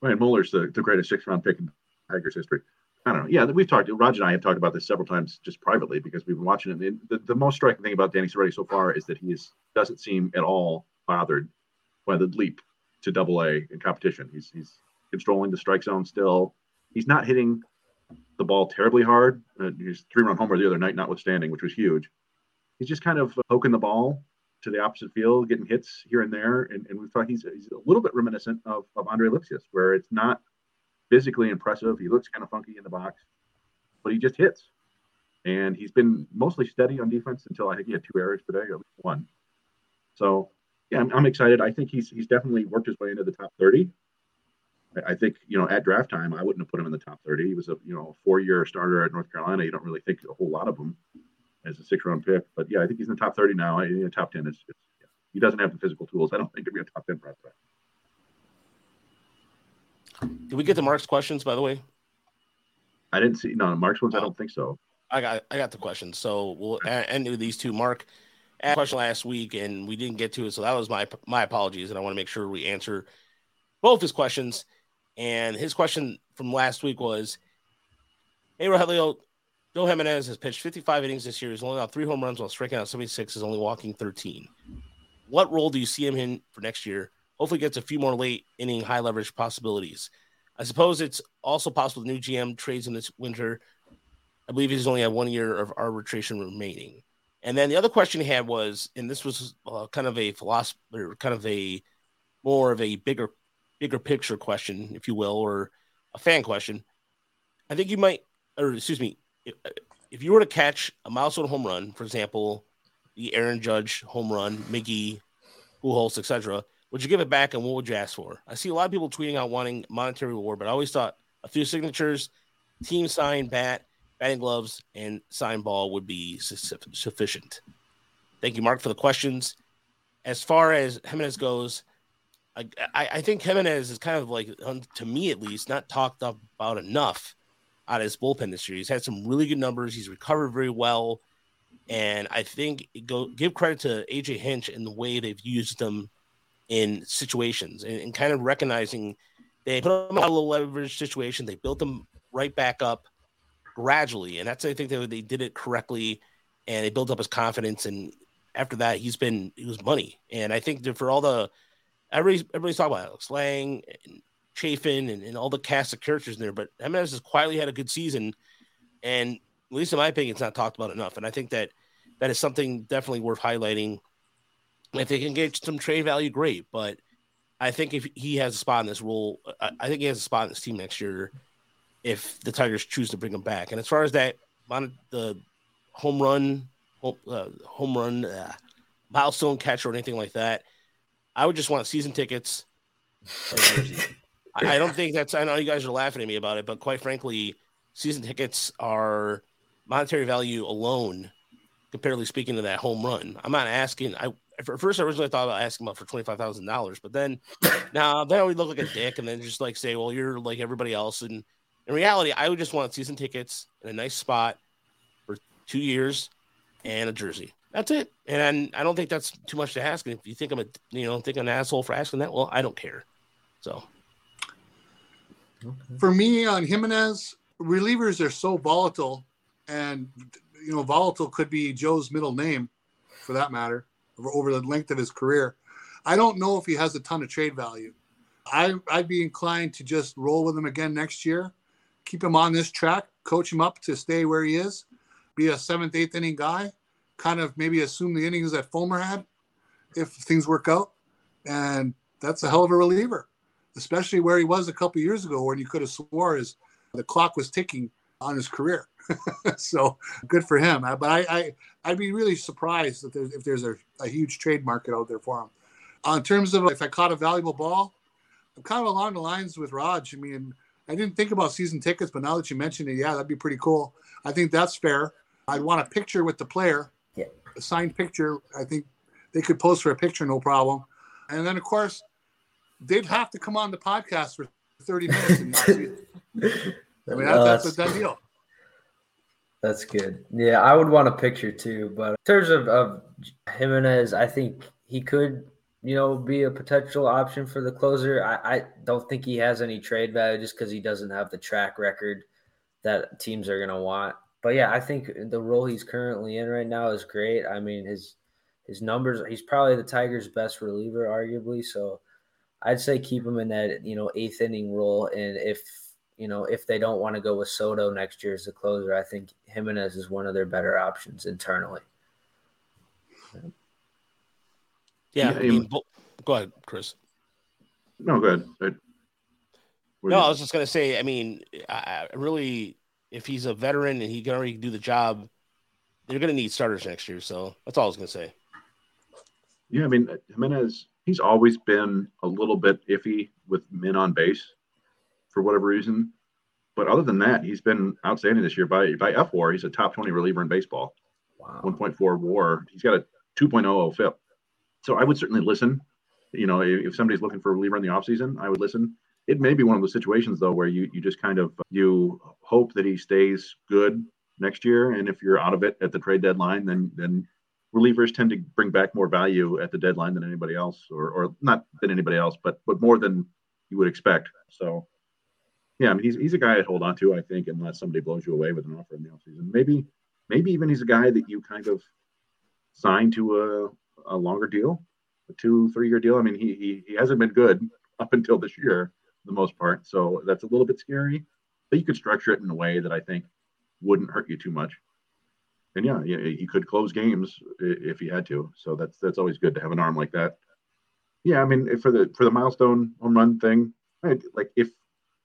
Brian Moehler's the, the greatest six round pick in Tigers history. I don't know. Yeah, we've talked. Raj and I have talked about this several times just privately because we've been watching it. And the, the most striking thing about Danny Serretti so far is that he is, doesn't seem at all bothered by the leap to Double A in competition. He's he's controlling the strike zone still. He's not hitting the ball terribly hard. Uh, his three-run homer the other night, notwithstanding, which was huge. He's just kind of poking the ball to the opposite field, getting hits here and there. And, and we thought he's, he's a little bit reminiscent of, of Andre Lipcius, where it's not physically impressive. He looks kind of funky in the box, but he just hits. And he's been mostly steady on defense until I think he had two errors today, or one. So, yeah, I'm, I'm excited. I think he's he's definitely worked his way into the top 30. I, I think you know at draft time I wouldn't have put him in the top 30. He was a you know four year starter at North Carolina. You don't really think a whole lot of him as a six round pick, but yeah, I think he's in the top 30 now. In the top 10 is, yeah. he doesn't have the physical tools. I don't think to be a top 10 prospect. Did we get the Mark's questions, by the way? I didn't see no Mark's ones. Oh. I don't think so. I got I got the questions. So we'll end with these two. Mark asked question last week and we didn't get to it, so that was my my apologies. And I want to make sure we answer both his questions. And his question from last week was, "Hey Rogelio, Joe Jimenez has pitched 55 innings this year. He's only got three home runs while striking out 76. Is only walking 13. What role do you see him in for next year? hopefully gets a few more late inning high leverage possibilities. I suppose it's also possible the new GM trades in this winter. I believe he's only had one year of arbitration remaining. And then the other question he had was, and this was uh, kind of a philosophy, or kind of a more of a bigger, bigger picture question, if you will, or a fan question. I think you might, or excuse me, if, you were to catch a milestone home run, for example, the Aaron Judge home run, Miggy, Pujols, etc., would you give it back and what would you ask for? I see a lot of people tweeting out wanting monetary reward, but I always thought a few signatures, team sign, bat, batting gloves, and sign ball would be su- sufficient. Thank you, Mark, for the questions. As far as Jimenez goes, I, I think Giménez is kind of like, to me at least, not talked about enough out of his bullpen this year. He's had some really good numbers. He's recovered very well. And I think go give credit to AJ Hinch and the way they've used him in situations and, and kind of recognizing they put him in a low leverage situation. They built him right back up gradually. And that's, I think, they, they did it correctly and they built up his confidence. And after that, he's been, he was money. And I think that for all the, everybody's, everybody's talking about Alex Lange and Chafin and, and all the cast of characters in there, but Giménez has quietly had a good season. And at least in my opinion, it's not talked about enough. And I think that that is something definitely worth highlighting. If they can get some trade value, great. But I think if he has a spot in this role, I think he has a spot in this team next year if the Tigers choose to bring him back. And as far as that, the home run, home, uh, home run, uh, milestone catcher or anything like that, I would just want season tickets. I don't think that's. I know you guys are laughing at me about it, but quite frankly, season tickets are monetary value alone, comparatively speaking to that home run. I'm not asking. I at first I originally thought about asking about for twenty five thousand dollars, but then now then I would look like a dick and then just like say, well, you're like everybody else. And in reality, I would just want season tickets in a nice spot for two years and a jersey. That's it. And I don't think that's too much to ask. And if you think I'm a you know think I'm an asshole for asking that, well, I don't care. So okay. for me on Jimenez, relievers are so volatile, and you know volatile could be Joe's middle name, for that matter, over the length of his career. I don't know if he has a ton of trade value. I, I'd be inclined to just roll with him again next year, keep him on this track, coach him up to stay where he is, be a seventh, eighth inning guy, kind of maybe assume the innings that Fulmer had if things work out. And that's a hell of a reliever, especially where he was a couple years ago when you could have swore his the clock was ticking on his career. so good for him. But I, I I'd be really surprised if there's if there's a, a huge trade market out there for him. Uh, in terms of if I caught a valuable ball, I'm kind of along the lines with Raj. I mean, I didn't think about season tickets, but now that you mentioned it, yeah, that'd be pretty cool. I think that's fair. I'd want a picture with the player, yeah. a signed picture. I think they could post for a picture, no problem. And then, of course, they'd have to come on the podcast for 30 minutes. I mean, that, that's, that's a done deal. That's good. Yeah, I would want a picture too. But in terms of, of Giménez, I think he could, you know, be a potential option for the closer. I, I don't think he has any trade value just because he doesn't have the track record that teams are going to want. But yeah, I think the role he's currently in right now is great. I mean, his his numbers, he's probably the Tigers' best reliever, arguably. So I'd say keep him in that, you know, eighth inning role. And if you know, if they don't want to go with Soto next year as the closer, I think Jimenez is one of their better options internally. Yeah, I mean, go ahead, Chris. No, go ahead. No, I was just gonna say. I mean, I really, if he's a veteran and he can already do the job, they're gonna need starters next year. So that's all I was gonna say. Yeah, I mean, Giménez, he's always been a little bit iffy with men on base for whatever reason. But other than that, he's been outstanding this year. By by fWAR, he's a top 20 reliever in baseball. Wow. 1.4 WAR. He's got a 2.00 FIP. So I would certainly listen. You know, if somebody's looking for a reliever in the offseason, I would listen. It may be one of those situations though where you you just kind of you hope that he stays good next year, and if you're out of it at the trade deadline, then then relievers tend to bring back more value at the deadline than anybody else, or or not than anybody else, but but more than you would expect. So yeah, I mean, he's, he's a guy I'd hold on to, I think, unless somebody blows you away with an offer in the offseason. Maybe, maybe even he's a guy that you kind of sign to a, a longer deal, a two, three year deal. I mean, he, he, he hasn't been good up until this year, the most part. So that's a little bit scary, but you could structure it in a way that I think wouldn't hurt you too much. And yeah, yeah, he could close games if he had to. So that's that's always good to have an arm like that. Yeah, I mean, for the for the milestone home run thing, like if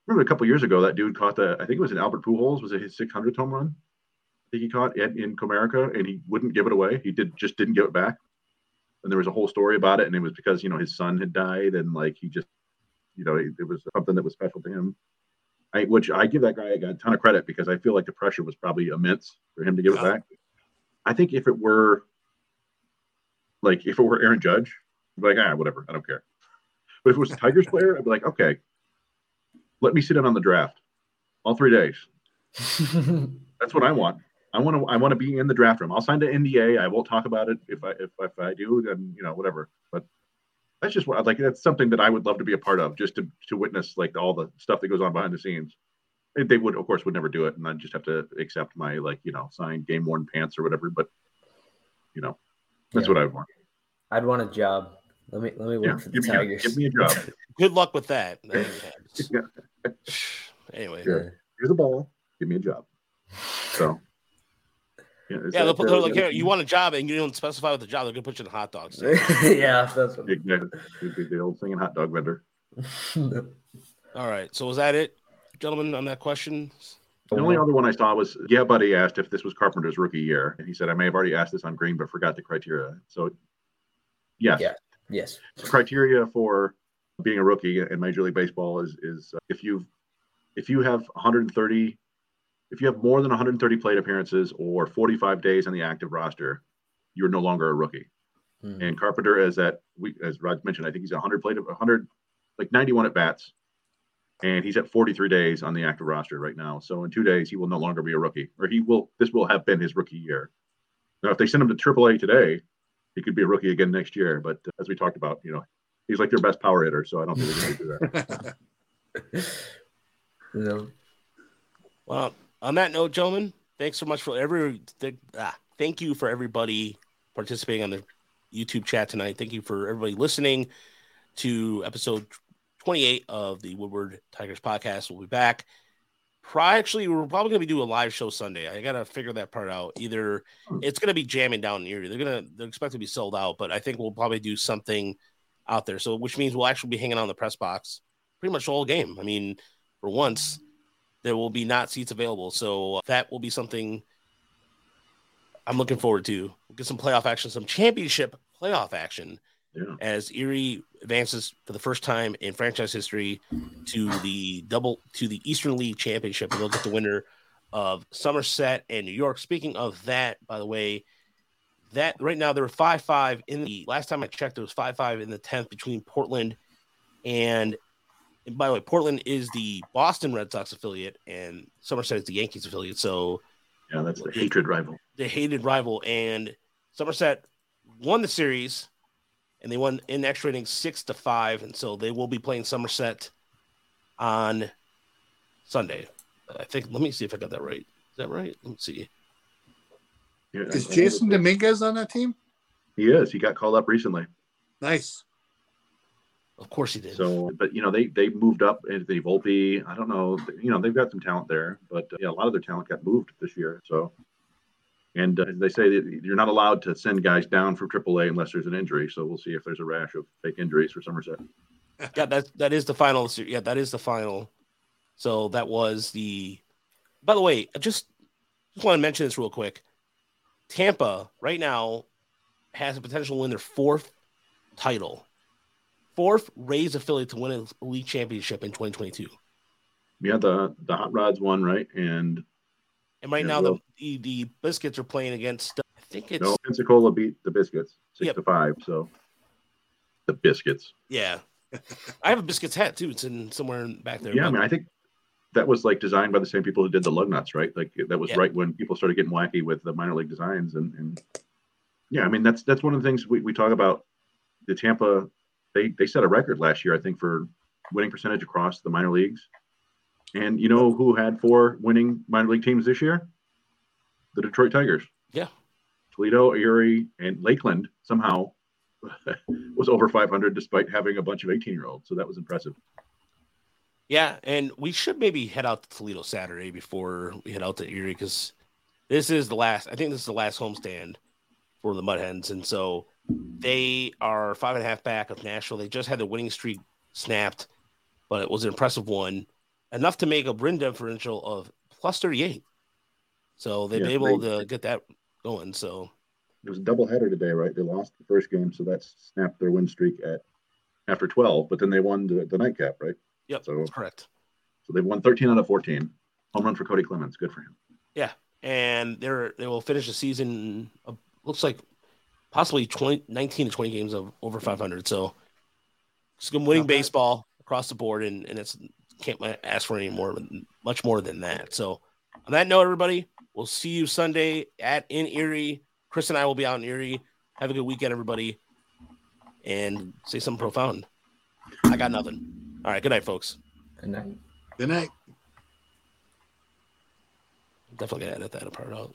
remember a couple years ago that dude caught the I think it was an Albert Pujols was it his 600th home run? I think he caught in, in Comerica and he wouldn't give it away. He did just didn't give it back. And there was a whole story about it, and it was because you know his son had died, and like he just, you know, it, it was something that was special to him. I, which I give that guy a ton of credit because I feel like the pressure was probably immense for him to give yeah. it back. I think if it were like if it were Aaron Judge, like ah whatever, I don't care. But if it was a Tigers player, I'd be like, okay, let me sit in on the draft all three days. That's what I want. I want to. I want to be in the draft room. I'll sign the NDA. I won't talk about it if I if, if I do. Then you know whatever. But that's just what like. That's something that I would love to be a part of, just to to witness like all the stuff that goes on behind the scenes. They would, of course, would never do it, and I'd just have to accept my like you know signed game worn pants or whatever. But you know, that's yeah. what I would want. I'd want a job. Let me let me work yeah, for the give Tigers. A, give me a job. Good luck with that. anyway, sure. here's a ball. Give me a job. So. Yeah, yeah they'll put, they're like, you want a job and you don't specify what the job, they're gonna put you in hot dogs. yeah, that's what exactly. the old singing hot dog vendor. All right, so was that it, gentlemen, on that question? The only other one I saw was yeah, buddy asked if this was Carpenter's rookie year, and he said I may have already asked this on Green, but forgot the criteria. So, yes, yeah, yes, the criteria for being a rookie in Major League Baseball is is uh, if you if you have 130 if you have more than 130 plate appearances or 45 days on the active roster, you're no longer a rookie. Mm-hmm. And Carpenter is at we as Rod mentioned, I think he's 100 plate 100 like 91 at bats, and he's at 43 days on the active roster right now. So in two days, he will no longer be a rookie, or he will. This will have been his rookie year. Now, if they send him to AAA today, he could be a rookie again next year. But uh, as we talked about, you know, he's like their best power hitter, so I don't think they're going to do that. no. Well, on that note, gentlemen, thanks so much for every. Th- ah, thank you for everybody participating on the YouTube chat tonight. Thank you for everybody listening to episode 28 of the Woodward Tigers podcast. We'll be back. Probably, actually, we're probably going to be doing a live show Sunday. I got to figure that part out. Either hmm. it's going to be jamming down in Erie. They're going to they're expected to be sold out, but I think we'll probably do something out there. So, which means we'll actually be hanging on the press box pretty much the whole game. I mean, for once, there will be not seats available. So that will be something I'm looking forward to. We'll get some playoff action, some championship playoff action yeah. as Erie advances for the first time in franchise history to the double to the Eastern League Championship, and they'll get the winner of Somerset and New York. Speaking of that, by the way, that right now there were five five in the last time I checked, there was five five in the tenth between Portland and and by the way, Portland is the Boston Red Sox affiliate, and Somerset is the Yankees affiliate. So, yeah, that's the hated rival. The hated rival, and Somerset won the series, and they won in extra innings six to five, and so they will be playing Somerset on Sunday. I think. Let me see if I got that right. Is that right? Let me see. Yeah, is Jasson Dominguez on that team? He is. He got called up recently. Nice. Of course he did. So, but you know, they they moved up into the Volpe. I don't know, you know, they've got some talent there, but uh, yeah, a lot of their talent got moved this year. So, and uh, they say that you're not allowed to send guys down from AAA unless there's an injury. So we'll see if there's a rash of fake injuries for Somerset. yeah, that that is the final. Yeah, that is the final. So that was the. By the way, I just just want to mention this real quick. Tampa right now has a potential to win their fourth title fourth Rays affiliate to win a league championship in 2022. Yeah, the the Hot Rods won, right? And and right now the, the, the Biscuits are playing against. I think it's no Pensacola beat the Biscuits six yep. to five. So the Biscuits. Yeah, I have a Biscuits hat too. It's in somewhere back there. Yeah. I mean, I think that was like designed by the same people who did the Lugnuts, right? Like that was yeah. right when people started getting wacky with the minor league designs, and and yeah, I mean that's that's one of the things we, we talk about. The Tampa they they set a record last year, I think, for winning percentage across the minor leagues. And you know who had four winning minor league teams this year? The Detroit Tigers. Yeah. Toledo, Erie, and Lakeland somehow was over 500 despite having a bunch of 18 year olds. So that was impressive. Yeah, and we should maybe head out to Toledo Saturday before we head out to Erie because this is the last. I think this is the last homestand for the Mud Hens, and so they are five and a half back of Nashville. They just had the winning streak snapped, but it was an impressive one, enough to make a win differential of plus 38. So they've yeah, been able they, to get that going. So it was a double header today, right? They lost the first game, so that snapped their win streak at after 12, but then they won the, the nightcap, right? Yep, so, that's correct. So they've won 13 out of 14. Home run for Cody Clemens. Good for him. Yeah, and they're they will finish the season. Uh, looks like possibly 20, 19 to 20 games of over 500. So Just winning baseball across the board, and, and it's can't ask for any more, much more than that. So, on that note, everybody, we'll see you Sunday at in Erie. Chris and I will be out in Erie. Have a good weekend, everybody, and say something profound. I got nothing. All right, good night, folks. Good night. Good night. Definitely gonna edit that part out.